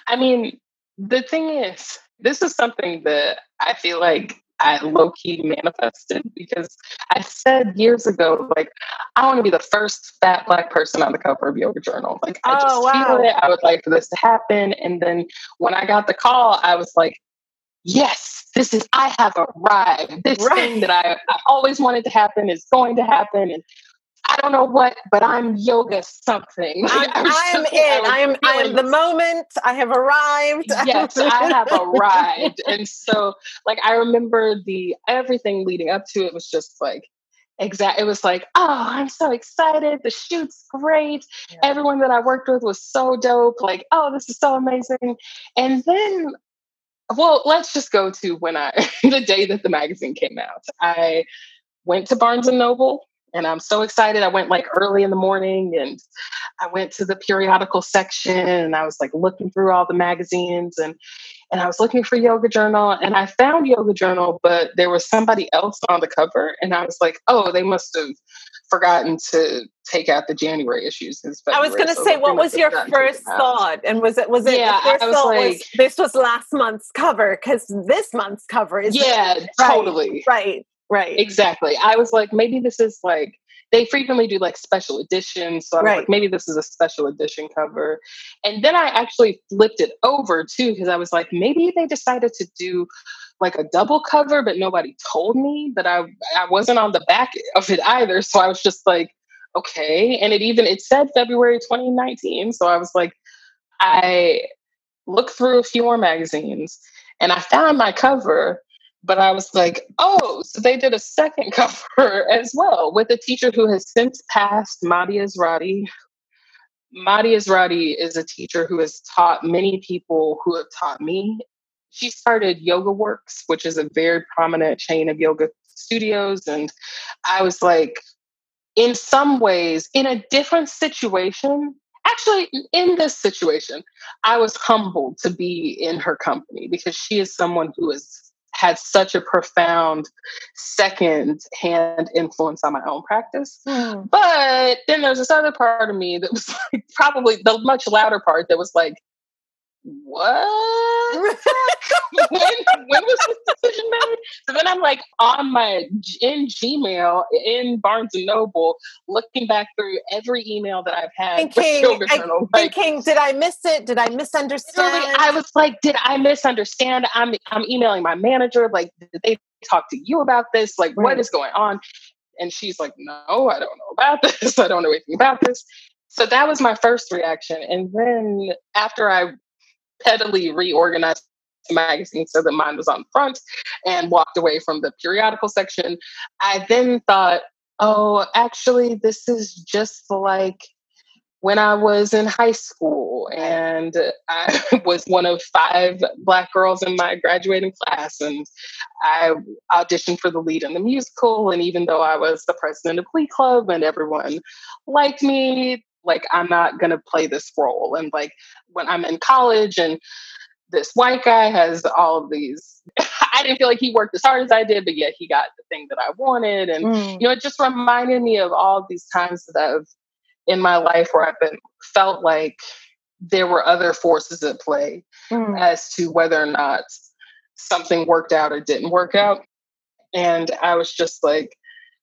Speaker 1: I mean, the thing is, this is something that I feel like I low key manifested because I said years ago, like, I want to be the first fat black person on the cover of Yoga Journal. Like, I just oh, wow. feel it. I would like for this to happen. And then when I got the call, I was like, yes, this is, I have arrived. This right. thing that I, I always wanted to happen is going to happen. And I don't know what, but I'm yoga something.
Speaker 2: Like, I'm, I'm in. I, I am. I am the moment. I have arrived.
Speaker 1: Yes, I have arrived. And so, like, I remember the everything leading up to it was just like exact. It was like, oh, I'm so excited. The shoot's great. Yeah. Everyone that I worked with was so dope. Like, oh, this is so amazing. And then well, let's just go to when I the day that the magazine came out. I went to Barnes and Noble and I'm so excited. I went like early in the morning and I went to the periodical section and I was like looking through all the magazines and and I was looking for Yoga Journal and I found Yoga Journal, but there was somebody else on the cover and I was like, oh, they must have forgotten to take out the January issues.
Speaker 2: I was going to so say, what was your first thought? And was it was it
Speaker 1: yeah,
Speaker 2: first
Speaker 1: I was like,
Speaker 2: was, this was last month's cover because this month's cover is
Speaker 1: yeah,
Speaker 2: right,
Speaker 1: totally
Speaker 2: right. Right.
Speaker 1: Exactly. I was like, maybe this is like they frequently do like special editions. So I was right. like, maybe this is a special edition cover. And then I actually flipped it over too, because I was like, maybe they decided to do like a double cover, but nobody told me that I I wasn't on the back of it either. So I was just like, okay. And it even it said February 2019. So I was like, I looked through a few more magazines and I found my cover but I was like, oh, so they did a second cover as well with a teacher who has since passed, Maty Ezraty. Maty Ezraty is a teacher who has taught many people who have taught me. she started Yoga Works, which is a very prominent chain of yoga studios. And I was like, in some ways, in a different situation, actually, in this situation, I was humbled to be in her company because she is someone who has had such a profound second hand influence on my own practice. Mm. But then there's this other part of me that was like, probably the much louder part that was like, what? when, when was this decision made? So then I'm like on my in Gmail in Barnes and Noble, looking back through every email that I've had.
Speaker 2: Thinking, I, like, thinking, did I miss it? Did I misunderstand?
Speaker 1: I was like, did I misunderstand? I'm I'm emailing my manager. Like, did they talk to you about this? Like, right. what is going on? And she's like, no, I don't know about this. I don't know anything about this. So that was my first reaction. And then after I pettily reorganized the magazine so that mine was on front and walked away from the periodical section. I then thought, oh, actually, this is just like when I was in high school and I was one of five black girls in my graduating class and I auditioned for the lead in the musical and even though I was the president of Glee Club and everyone liked me like i'm not going to play this role and like when i'm in college and this white guy has all of these i didn't feel like he worked as hard as i did but yet he got the thing that i wanted and mm. you know it just reminded me of all of these times that i've in my life where i've been felt like there were other forces at play mm. as to whether or not something worked out or didn't work out and i was just like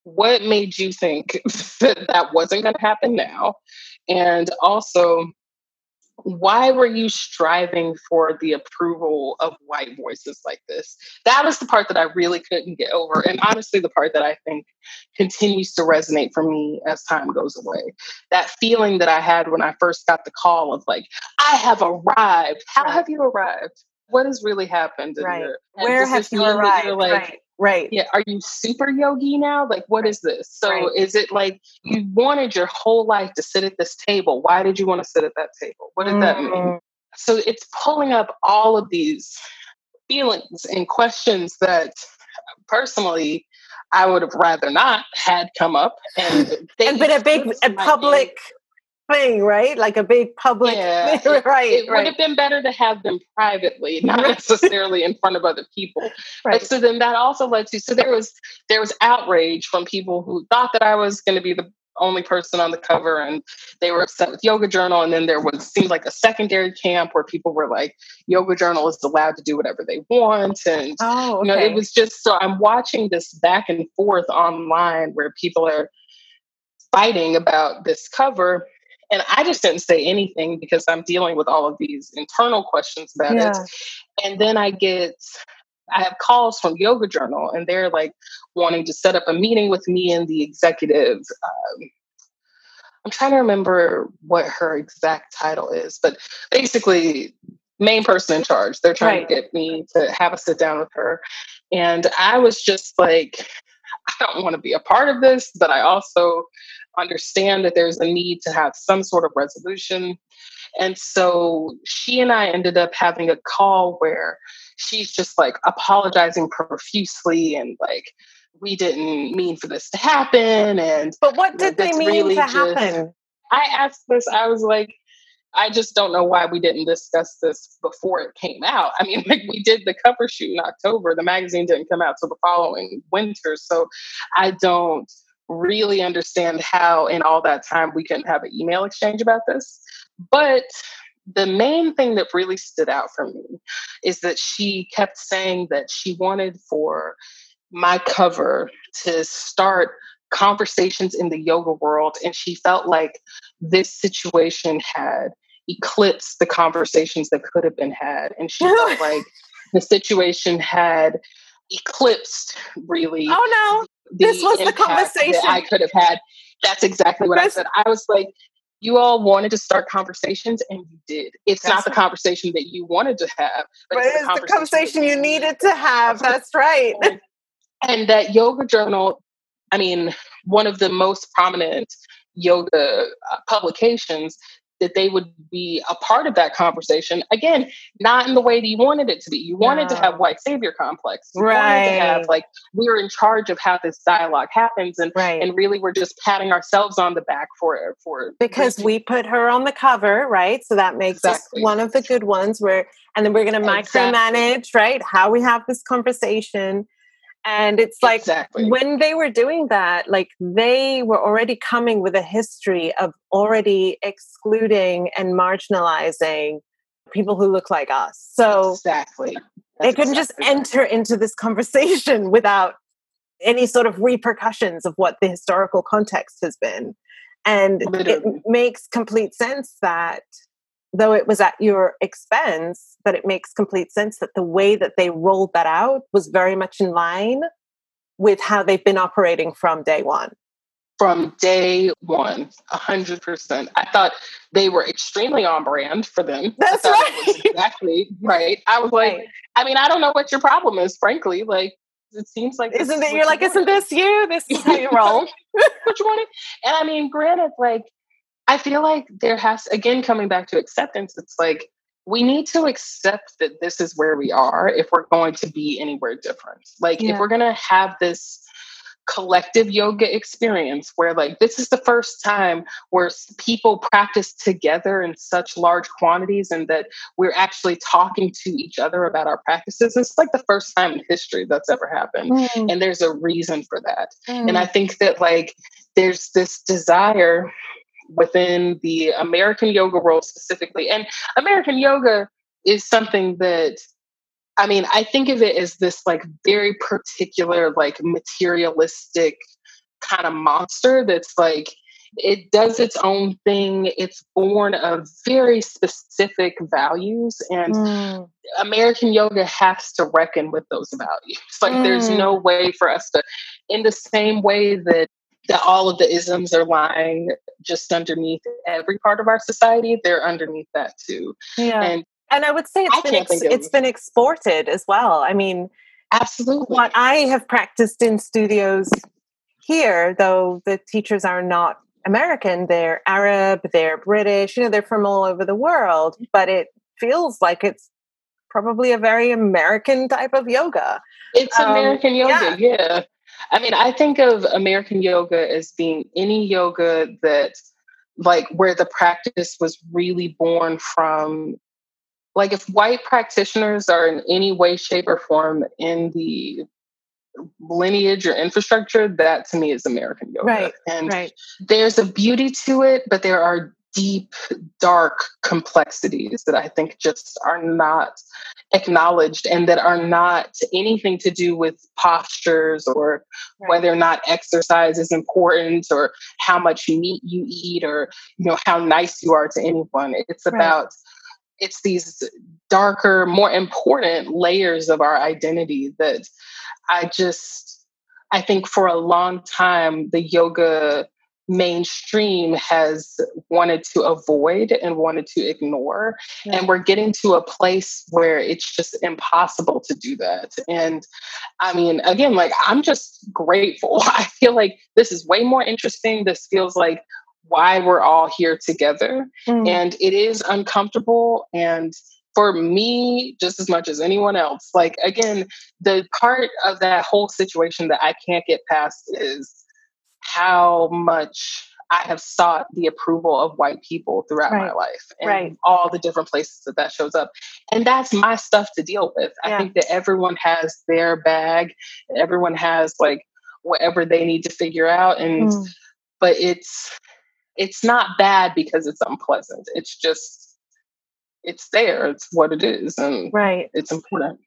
Speaker 1: what made you think that that wasn't going to happen now? And also, why were you striving for the approval of white voices like this? That was the part that I really couldn't get over. And honestly, the part that I think continues to resonate for me as time goes away. That feeling that I had when I first got the call of like, I have arrived. How have you arrived? What has really happened?
Speaker 2: Right. Where have you arrived? Like, right Right.
Speaker 1: Yeah. Are you super yogi now? Like, what is this? So, right. is it like you wanted your whole life to sit at this table? Why did you want to sit at that table? What did mm-hmm. that mean? Mm-hmm. So, it's pulling up all of these feelings and questions that personally I would have rather not had come up. And,
Speaker 2: and been a big a public thing, right? Like a big public yeah, right.
Speaker 1: It,
Speaker 2: right.
Speaker 1: would have been better to have them privately, not necessarily in front of other people. Right. But so then that also led to so there was there was outrage from people who thought that I was going to be the only person on the cover and they were upset with yoga journal and then there was seemed like a secondary camp where people were like yoga journal is allowed to do whatever they want and oh, okay. you know it was just so i'm watching this back and forth online where people are fighting about this cover and I just didn't say anything because I'm dealing with all of these internal questions about yeah. it. And then I get, I have calls from Yoga Journal, and they're like wanting to set up a meeting with me and the executive. Um, I'm trying to remember what her exact title is, but basically, main person in charge. They're trying right. to get me to have a sit down with her. And I was just like, I don't want to be a part of this, but I also understand that there's a need to have some sort of resolution. And so she and I ended up having a call where she's just like apologizing profusely and like, we didn't mean for this to happen. And
Speaker 2: but what did they mean really to just, happen?
Speaker 1: I asked this, I was like, I just don't know why we didn't discuss this before it came out. I mean, like we did the cover shoot in October. The magazine didn't come out till the following winter. So I don't really understand how in all that time we couldn't have an email exchange about this. But the main thing that really stood out for me is that she kept saying that she wanted for my cover to start conversations in the yoga world. And she felt like this situation had eclipsed the conversations that could have been had. And she felt like the situation had eclipsed really
Speaker 2: oh no this was the conversation
Speaker 1: I could have had. That's exactly what this, I said. I was like, you all wanted to start conversations and you did. It's not the conversation that you wanted to have,
Speaker 2: but, but it's, the conversation, conversation you needed to have. That's right.
Speaker 1: and, and that yoga journal, I mean, one of the most prominent yoga uh, publications that they would be a part of that conversation. Again, not in the way that you wanted it to be. You wanted to have white savior complex. You
Speaker 2: right.
Speaker 1: wanted to have like we're in charge of how this dialogue happens, and
Speaker 2: right.
Speaker 1: and really we're just patting ourselves on the back for for
Speaker 2: because we put her on the cover, right? So that makes exactly. us one of the good ones. Where and then we're going to micromanage, exactly. right? How we have this conversation and it's like
Speaker 1: exactly.
Speaker 2: when they were doing that, like they were already coming with a history of already excluding and marginalizing people who look like us. So
Speaker 1: exactly.
Speaker 2: That's they couldn't
Speaker 1: exactly
Speaker 2: just enter into this conversation without any sort of repercussions of what the historical context has been. And Literally. it makes complete sense that though it was at your expense, that it makes complete sense that the way that they rolled that out was very much in line with how they've been operating from day one.
Speaker 1: From day one, a hundred percent. I thought they were extremely on brand for them.
Speaker 2: That's right.
Speaker 1: exactly right. I was like. I mean, I don't know what your problem is, frankly. Like, it seems like
Speaker 2: isn't it? You're like, isn't this you? This is how you roll.
Speaker 1: what you wanted? And I mean, granted, like I feel like there has, again, coming back to acceptance, it's like we need to accept that this is where we are if we're going to be anywhere different. Like, yeah. if we're going to have this collective yoga experience where like this is the first time where people practice together in such large quantities and that we're actually talking to each other about our practices it's like the first time in history that's ever happened mm. and there's a reason for that mm. and i think that like there's this desire within the American yoga world specifically. And American yoga is something that I mean, I think of it as this like very particular, like materialistic kind of monster that's like it does its own thing. It's born of very specific values, and mm. American yoga has to reckon with those values. Like, mm. there's no way for us to, in the same way that that all of the isms are lying just underneath every part of our society they're underneath that too.
Speaker 2: Yeah. And and i would say it's been ex- it's been exported as well. I mean
Speaker 1: absolutely.
Speaker 2: what i have practiced in studios here though the teachers are not american they're arab they're british you know they're from all over the world but it feels like it's probably a very american type of yoga.
Speaker 1: It's um, american yoga yeah. yeah I mean, I think of American yoga as being any yoga that, like, where the practice was really born from. Like, if white practitioners are in any way, shape, or form in the lineage or infrastructure, that to me is American yoga.
Speaker 2: Right.
Speaker 1: And
Speaker 2: right.
Speaker 1: there's a beauty to it, but there are deep, dark complexities that I think just are not acknowledged and that are not anything to do with postures or right. whether or not exercise is important or how much meat you eat or you know how nice you are to anyone. It's about right. it's these darker, more important layers of our identity that I just I think for a long time the yoga mainstream has wanted to avoid and wanted to ignore. Yeah. And we're getting to a place where it's just impossible to do that. And I mean, again, like I'm just grateful. I feel like this is way more interesting. This feels like why we're all here together. Mm. And it is uncomfortable and for me just as much as anyone else like again the part of that whole situation that i can't get past is how much I have sought the approval of white people throughout right. my life and
Speaker 2: right.
Speaker 1: all the different places that that shows up. And that's my stuff to deal with. Yeah. I think that everyone has their bag, everyone has like whatever they need to figure out and mm. but it's it's not bad because it's unpleasant. It's just it's there. It's what it is and
Speaker 2: right.
Speaker 1: it's important.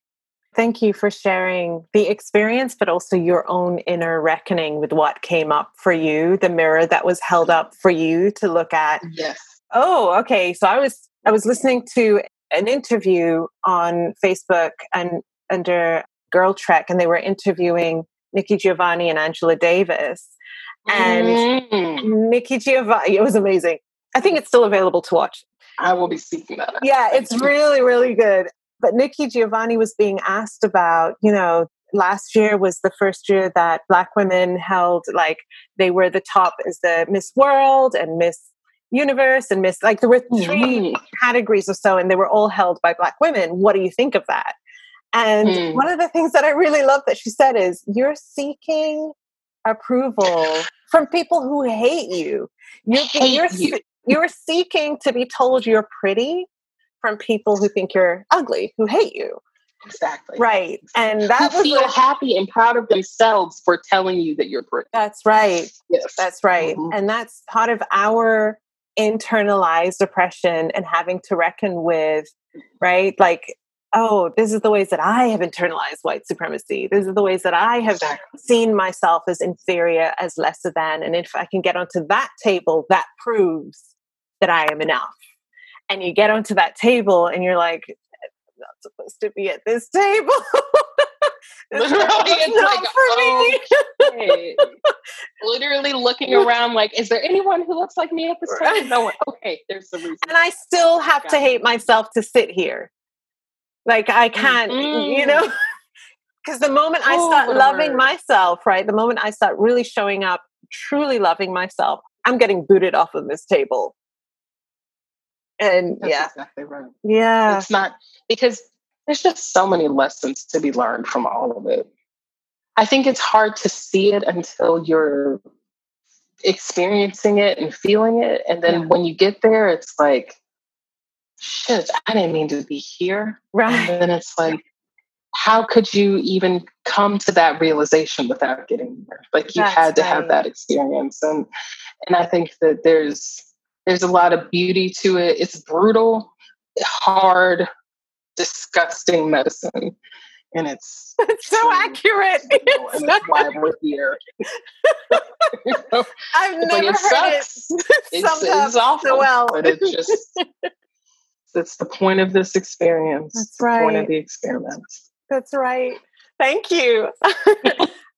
Speaker 2: Thank you for sharing the experience, but also your own inner reckoning with what came up for you, the mirror that was held up for you to look at.
Speaker 1: Yes.
Speaker 2: Oh, okay. So I was I was listening to an interview on Facebook and under Girl Trek, and they were interviewing Nikki Giovanni and Angela Davis. And mm. Nikki Giovanni, it was amazing. I think it's still available to watch.
Speaker 1: I will be seeking that. Out.
Speaker 2: Yeah, it's really, really good. But Nikki Giovanni was being asked about, you know, last year was the first year that Black women held, like, they were the top as the Miss World and Miss Universe and Miss, like there were 3 mm-hmm. categories or so, and they were all held by Black women. What do you think of that? And mm. one of the things that I really love that she said is, You're seeking approval from people who hate you. You're,
Speaker 1: hate you're, you.
Speaker 2: you're seeking to be told you're pretty from people who think you're ugly, who hate you.
Speaker 1: Exactly.
Speaker 2: Right. And that
Speaker 1: who feel happy and proud of themselves for telling you that you're pretty.
Speaker 2: That's right.
Speaker 1: Yes.
Speaker 2: That's right. Mm-hmm. And that's part of our internalized oppression and having to reckon with, right? Like, oh, this is the ways that I have internalized white supremacy. These are the ways that I have exactly. seen myself as inferior, as lesser than. And if I can get onto that table, that proves that I am enough. And you get onto that table and you're like, I'm not supposed to be at this table.
Speaker 1: Literally, it's like, okay. Literally looking around like, is there anyone who looks like me at this table? No one. Okay, there's the reason.
Speaker 2: And I still have Got to it. hate myself to sit here. Like I can't, mm-hmm. you know, because the moment I start loving myself, right? The moment I start really showing up, truly loving myself, I'm getting booted off of this table. And
Speaker 1: That's
Speaker 2: yeah,
Speaker 1: exactly right.
Speaker 2: Yeah,
Speaker 1: it's not because there's just so many lessons to be learned from all of it. I think it's hard to see it until you're experiencing it and feeling it. And then yeah. when you get there, it's like, shit, I didn't mean to be here.
Speaker 2: Right.
Speaker 1: And then it's like, how could you even come to that realization without getting there? Like you That's had to right. have that experience. And and I think that there's there's a lot of beauty to it. It's brutal, hard, disgusting medicine. And it's,
Speaker 2: it's so accurate.
Speaker 1: It's and that's why we're here.
Speaker 2: you know? I've never it heard sucks. it.
Speaker 1: It's, it's awful, so well. but it just that's the point of this experience.
Speaker 2: That's right.
Speaker 1: The point of the experiment.
Speaker 2: That's right. Thank you.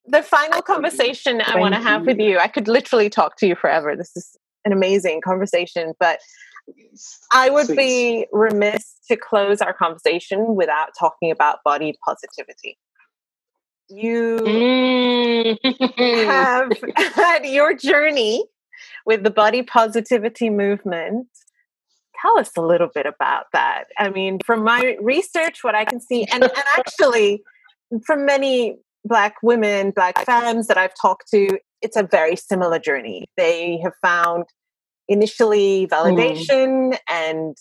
Speaker 2: the final conversation I want to have with you, I could literally talk to you forever. This is an amazing conversation, but I would Please. be remiss to close our conversation without talking about body positivity. You mm. have had your journey with the body positivity movement tell us a little bit about that. I mean, from my research, what I can see, and, and actually from many Black women, Black femmes that I've talked to, it's a very similar journey. They have found initially mm. validation mm. and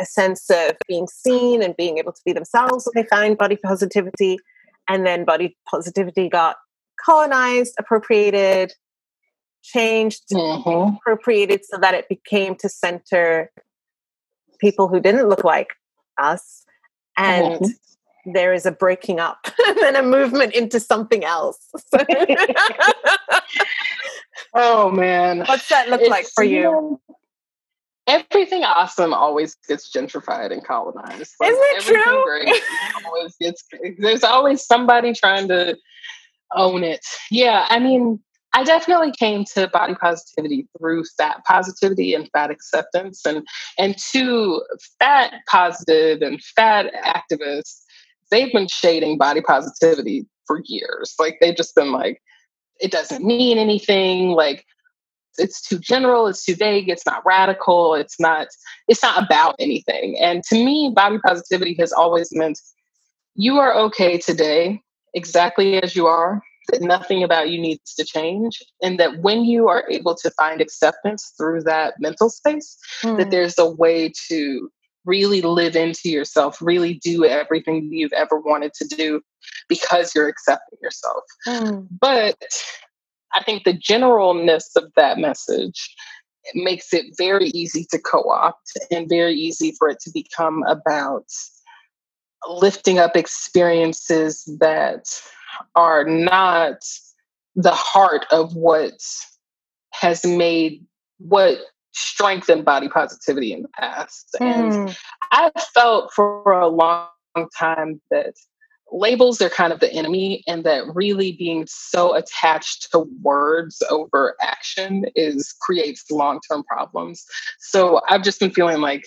Speaker 2: a sense of being seen and being able to be themselves. They find body positivity, and then body positivity got colonized, appropriated, changed, mm-hmm. appropriated so that it became to center people who didn't look like us and mm-hmm. There is a breaking up and then a movement into something else.
Speaker 1: Oh man.
Speaker 2: What's that look it's, like for you,
Speaker 1: everything awesome always gets gentrified and colonized.
Speaker 2: Like, isn't it true?
Speaker 1: great always gets, there's always somebody trying to own it. Yeah i mean I definitely came to body positivity through fat positivity and fat acceptance. And and to fat positive and fat activists, they've been shading body positivity for years. Like they've just been like, it doesn't mean anything. Like it's too general, it's too vague, it's not radical, it's not, it's not about anything. And to me, body positivity has always meant you are okay today, exactly as you are that nothing about you needs to change and that when you are able to find acceptance through that mental space mm. that there's a way to really live into yourself really do everything you've ever wanted to do because you're accepting yourself mm. but i think the generalness of that message makes it very easy to co-opt and very easy for it to become about lifting up experiences that are not the heart of what has made what strengthened body positivity in the past. Mm. And I felt for a long time that labels are kind of the enemy and that really being so attached to words over action is creates long-term problems. So I've just been feeling like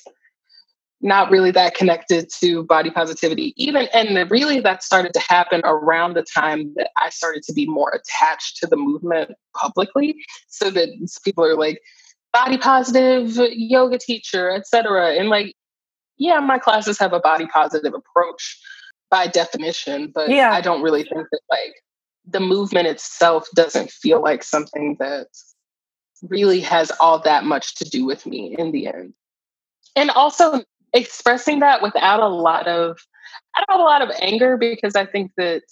Speaker 1: not really that connected to body positivity even and really that started to happen around the time that i started to be more attached to the movement publicly so that people are like body positive yoga teacher, etc. And like, yeah, my classes have a body positive approach by definition, but yeah. I don't really think that like the movement itself doesn't feel like something that really has all that much to do with me in the end. And also expressing that without a lot of I don't have a lot of anger because I think that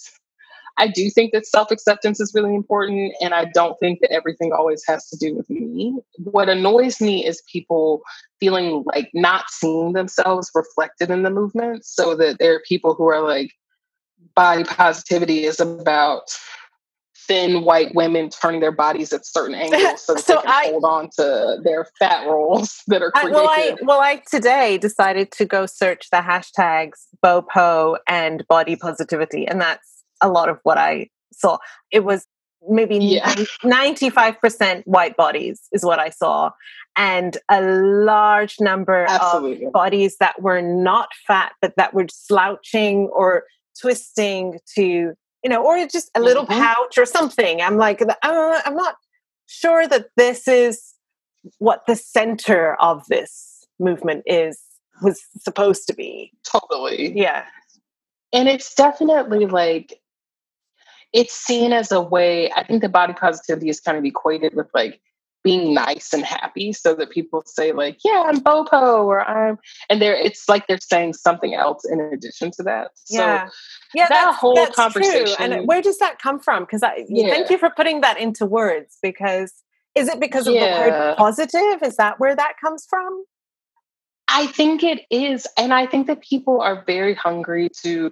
Speaker 1: I do think that self acceptance is really important. And I don't think that everything always has to do with me. What annoys me is people feeling like not seeing themselves reflected in the movement. So that there are people who are like, body positivity is about thin white women turning their bodies at certain angles so that so they can I, hold on to their fat rolls that are created.
Speaker 2: I, well, I well, I today decided to go search the hashtags BOPO and body positivity, and that's a lot of what I saw. It was maybe yeah. 95% white bodies is what I saw and a large number Absolutely. of bodies that were not fat but that were slouching or twisting to you know, or just a little mm-hmm. pouch or something. I'm like, I'm not sure that this is what the center of this movement is was supposed to be.
Speaker 1: Totally.
Speaker 2: Yeah.
Speaker 1: And it's definitely like it's seen as a way, I think the body positivity is kind of equated with like being nice and happy so that people say like yeah i'm bopo or i'm and they're it's like they're saying something else in addition to that
Speaker 2: yeah so yeah that that's, whole that's conversation true. and uh, where does that come from because i yeah. thank you for putting that into words because is it because of yeah. the word positive is that where that comes from
Speaker 1: I think it is. And I think that people are very hungry to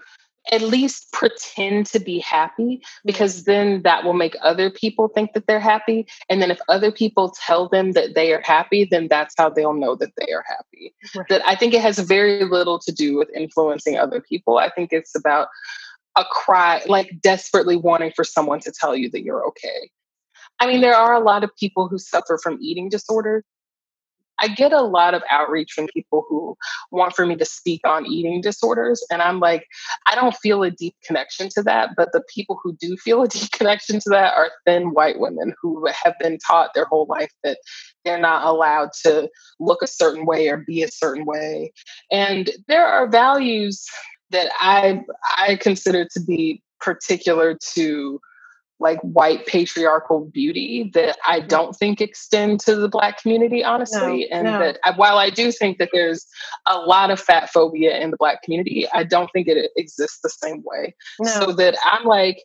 Speaker 1: at least pretend to be happy because then that will make other people think that they're happy. And then if other people tell them that they are happy then that's how they'll know that they are happy. Right. that i think it has very little to do with influencing other people. I think it's about a cry like desperately wanting for someone to tell you that you're okay. I mean there are a lot of people who suffer from eating disorders I get a lot of outreach from people who want for me to speak on eating disorders. And I'm like, I don't feel a deep connection to that. But the people who do feel a deep connection to that are thin white women who have been taught their whole life that they're not allowed to look a certain way or be a certain way. And there are values that I I consider to be particular to like white patriarchal beauty that I don't think extend to the black community, honestly. No, and no. that I, while I do think that there's a lot of fat phobia in the black community, I don't think it exists the same way. No. So that I'm like,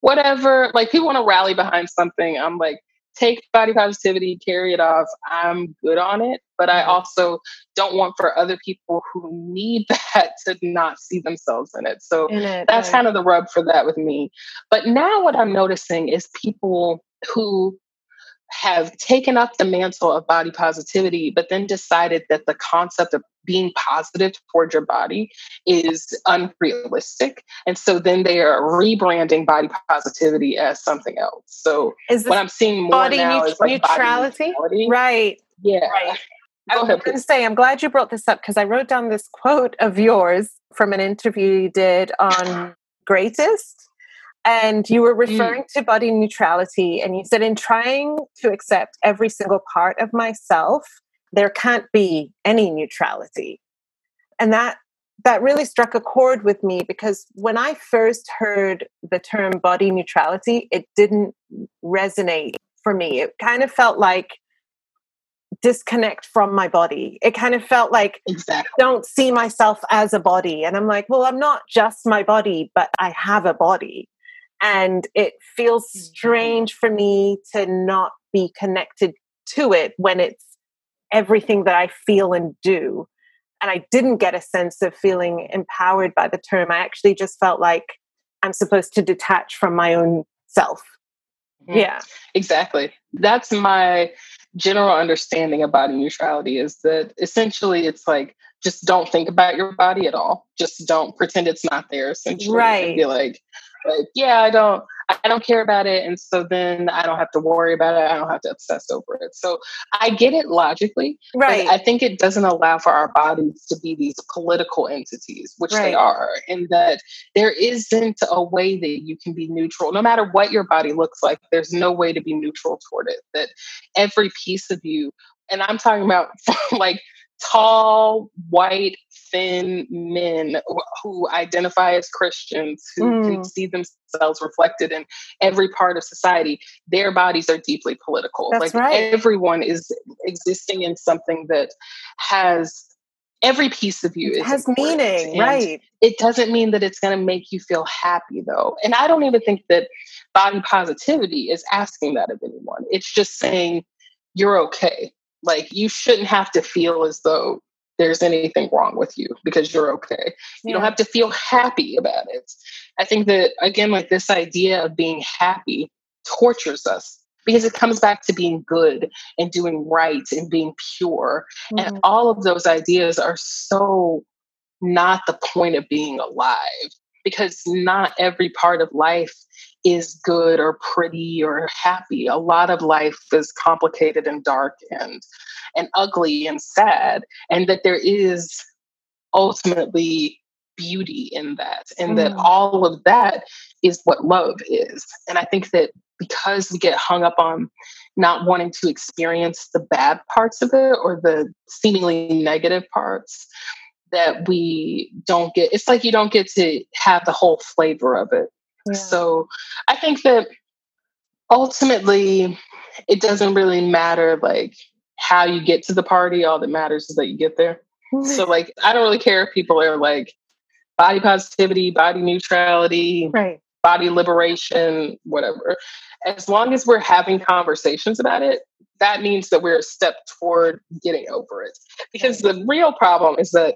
Speaker 1: whatever, like people want to rally behind something. I'm like, take body positivity, carry it off. I'm good on it. But I also don't want for other people who need that to not see themselves in it. So in it, that's right. kind of the rub for that with me. But now what I'm noticing is people who have taken up the mantle of body positivity, but then decided that the concept of being positive towards your body is unrealistic. And so then they are rebranding body positivity as something else. So what I'm seeing more body now is like neutrality? neutrality.
Speaker 2: Right.
Speaker 1: Yeah.
Speaker 2: Right. I was going to say, I'm glad you brought this up because I wrote down this quote of yours from an interview you did on Greatist and you were mm. referring mm. to body neutrality and you said in trying to accept every single part of myself there can't be any neutrality and that that really struck a chord with me because when i first heard the term body neutrality it didn't resonate for me it kind of felt like disconnect from my body. It kind of felt like
Speaker 1: exactly.
Speaker 2: don't see myself as a body. And I'm like, well, I'm not just my body, but I have a body. And it feels mm-hmm. strange for me to not be connected to it when it's everything that I feel and do. And I didn't get a sense of feeling empowered by the term. I actually just felt like I'm supposed to detach from my own self. Mm-hmm. Yeah.
Speaker 1: Exactly. That's my general understanding of body neutrality is that essentially it's like just don't think about your body at all. Just don't pretend it's not there essentially.
Speaker 2: Right.
Speaker 1: Be like, like, yeah, I don't, I don't care about it. And so then I don't have to worry about it. I don't have to obsess over it. So I get it logically.
Speaker 2: Right.
Speaker 1: I think it doesn't allow for our bodies to be these political entities, which right. they are, and that there isn't a way that you can be neutral. No matter what your body looks like, there's no way to be neutral toward it. That every piece of you And I'm talking about like tall, white, thin men who identify as Christians, who mm. can see themselves reflected in every part of society. Their bodies are deeply political.
Speaker 2: That's
Speaker 1: like
Speaker 2: right.
Speaker 1: everyone is existing in something that has every piece of you
Speaker 2: has meaning
Speaker 1: and
Speaker 2: right
Speaker 1: it doesn't mean that it's going to make you feel happy though and i don't even think that body positivity is asking that of anyone it's just saying you're okay like you shouldn't have to feel as though there's anything wrong with you because you're okay. You don't have to feel happy about it. I think that again, like this idea of being happy tortures us because it comes back to being good and doing right and being pure. Mm-hmm. And all of those ideas are so not the point of being alive because not every part of life is good or pretty or happy. A lot of life is complicated and dark and and ugly and sad and that there is ultimately beauty in that and mm. that all of that is what love is. And I think that because we get hung up on not wanting to experience the bad parts of it or the seemingly negative parts that we don't get it's like you don't get to have the whole flavor of it yeah. so i think that ultimately it doesn't really matter like how you get to the party all that matters is that you get there. So like i don't really care if people are like body positivity body neutrality
Speaker 2: right.
Speaker 1: body liberation whatever. As long as we're having conversations about it that means that we're a step toward getting over it. Because the real problem is that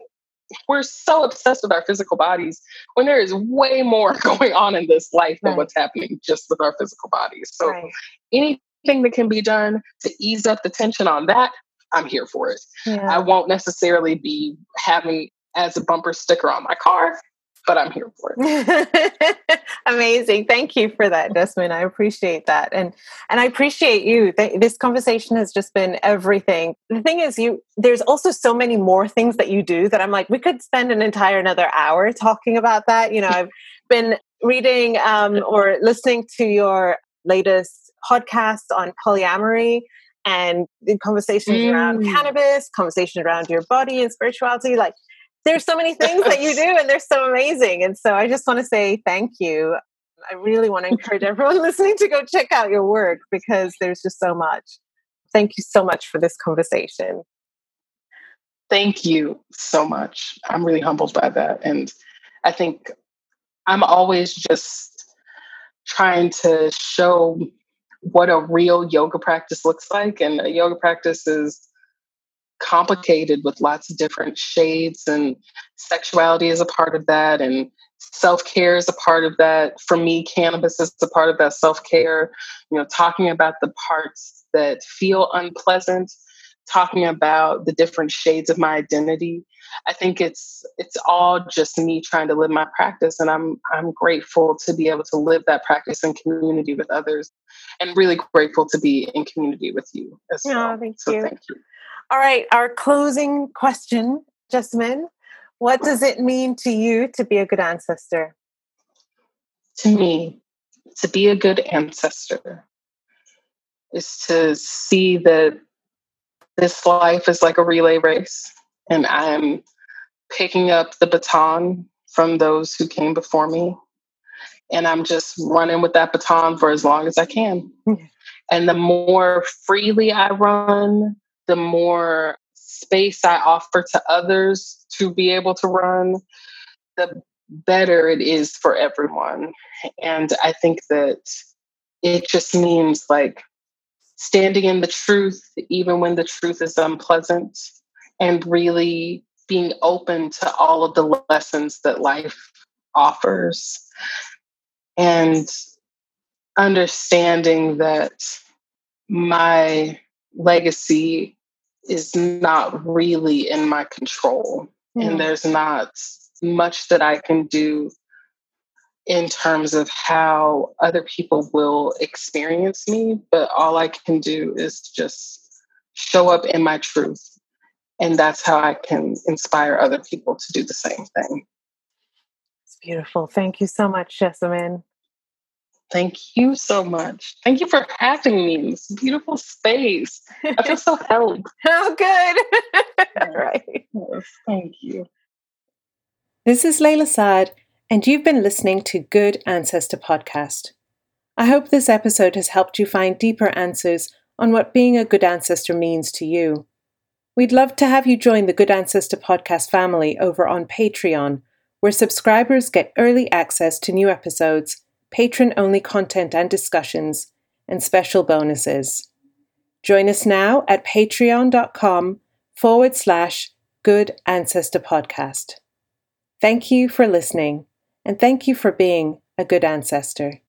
Speaker 1: we're so obsessed with our physical bodies when there is way more going on in this life than right. what's happening just with our physical bodies. So right. anything that can be done to ease up the tension on that, I'm here for it. Yeah. I won't necessarily be having as a bumper sticker on my car but I'm here for it.
Speaker 2: Amazing. Thank you for that, Jessamyn. I appreciate that. And and I appreciate you. This conversation has just been everything. The thing is you there's also so many more things that you do that I'm like we could spend an entire another hour talking about that. You know, I've been reading um, or listening to your latest podcast on polyamory and the conversations mm. around cannabis, conversations around your body and spirituality. Like there's so many things that you do and they're so amazing. And so I just want to say thank you. I really want to encourage everyone listening to go check out your work because there's just so much. Thank you so much for this conversation.
Speaker 1: Thank you so much. I'm really humbled by that. And I think I'm always just trying to show what a real yoga practice looks like. And a yoga practice is complicated with lots of different shades and sexuality is a part of that and self-care is a part of that. For me cannabis is a part of that self-care. You know talking about the parts that feel unpleasant talking about the different shades of my identity i think it's it's all just me trying to live my practice and i'm i'm grateful to be able to live that practice in community with others and really grateful to be in community with you as well.
Speaker 2: oh, thank
Speaker 1: so
Speaker 2: you.
Speaker 1: thank you
Speaker 2: all right, our closing question, Jessamyn. What does it mean to you to be a good ancestor?
Speaker 1: To me, to be a good ancestor is to see that this life is like a relay race and I'm picking up the baton from those who came before me. And I'm just running with that baton for as long as I can. And the more freely I run, the more space I offer to others to be able to run, the better it is for everyone. And I think that it just means like standing in the truth, even when the truth is unpleasant, and really being open to all of the lessons that life offers. And understanding that my legacy is not really in my control. Mm. And there's not much that I can do in terms of how other people will experience me, but all I can do is just show up in my truth. And that's how I can inspire other people to do the same thing.
Speaker 2: It's beautiful. Thank you so much, Jessamyn.
Speaker 1: Thank you so much. Thank you for having me in this beautiful space. I feel so held.
Speaker 3: oh, good. All right.
Speaker 1: Yes, thank you.
Speaker 2: This is Layla Saad, and you've been listening to Good Ancestor Podcast. I hope this episode has helped you find deeper answers on what being a good ancestor means to you. We'd love to have you join the Good Ancestor Podcast family over on Patreon, where subscribers get early access to new episodes patron only content and discussions, and special bonuses. Join us now at patreon.com forward slash good ancestor podcast. Thank you for listening, and thank you for being a good ancestor.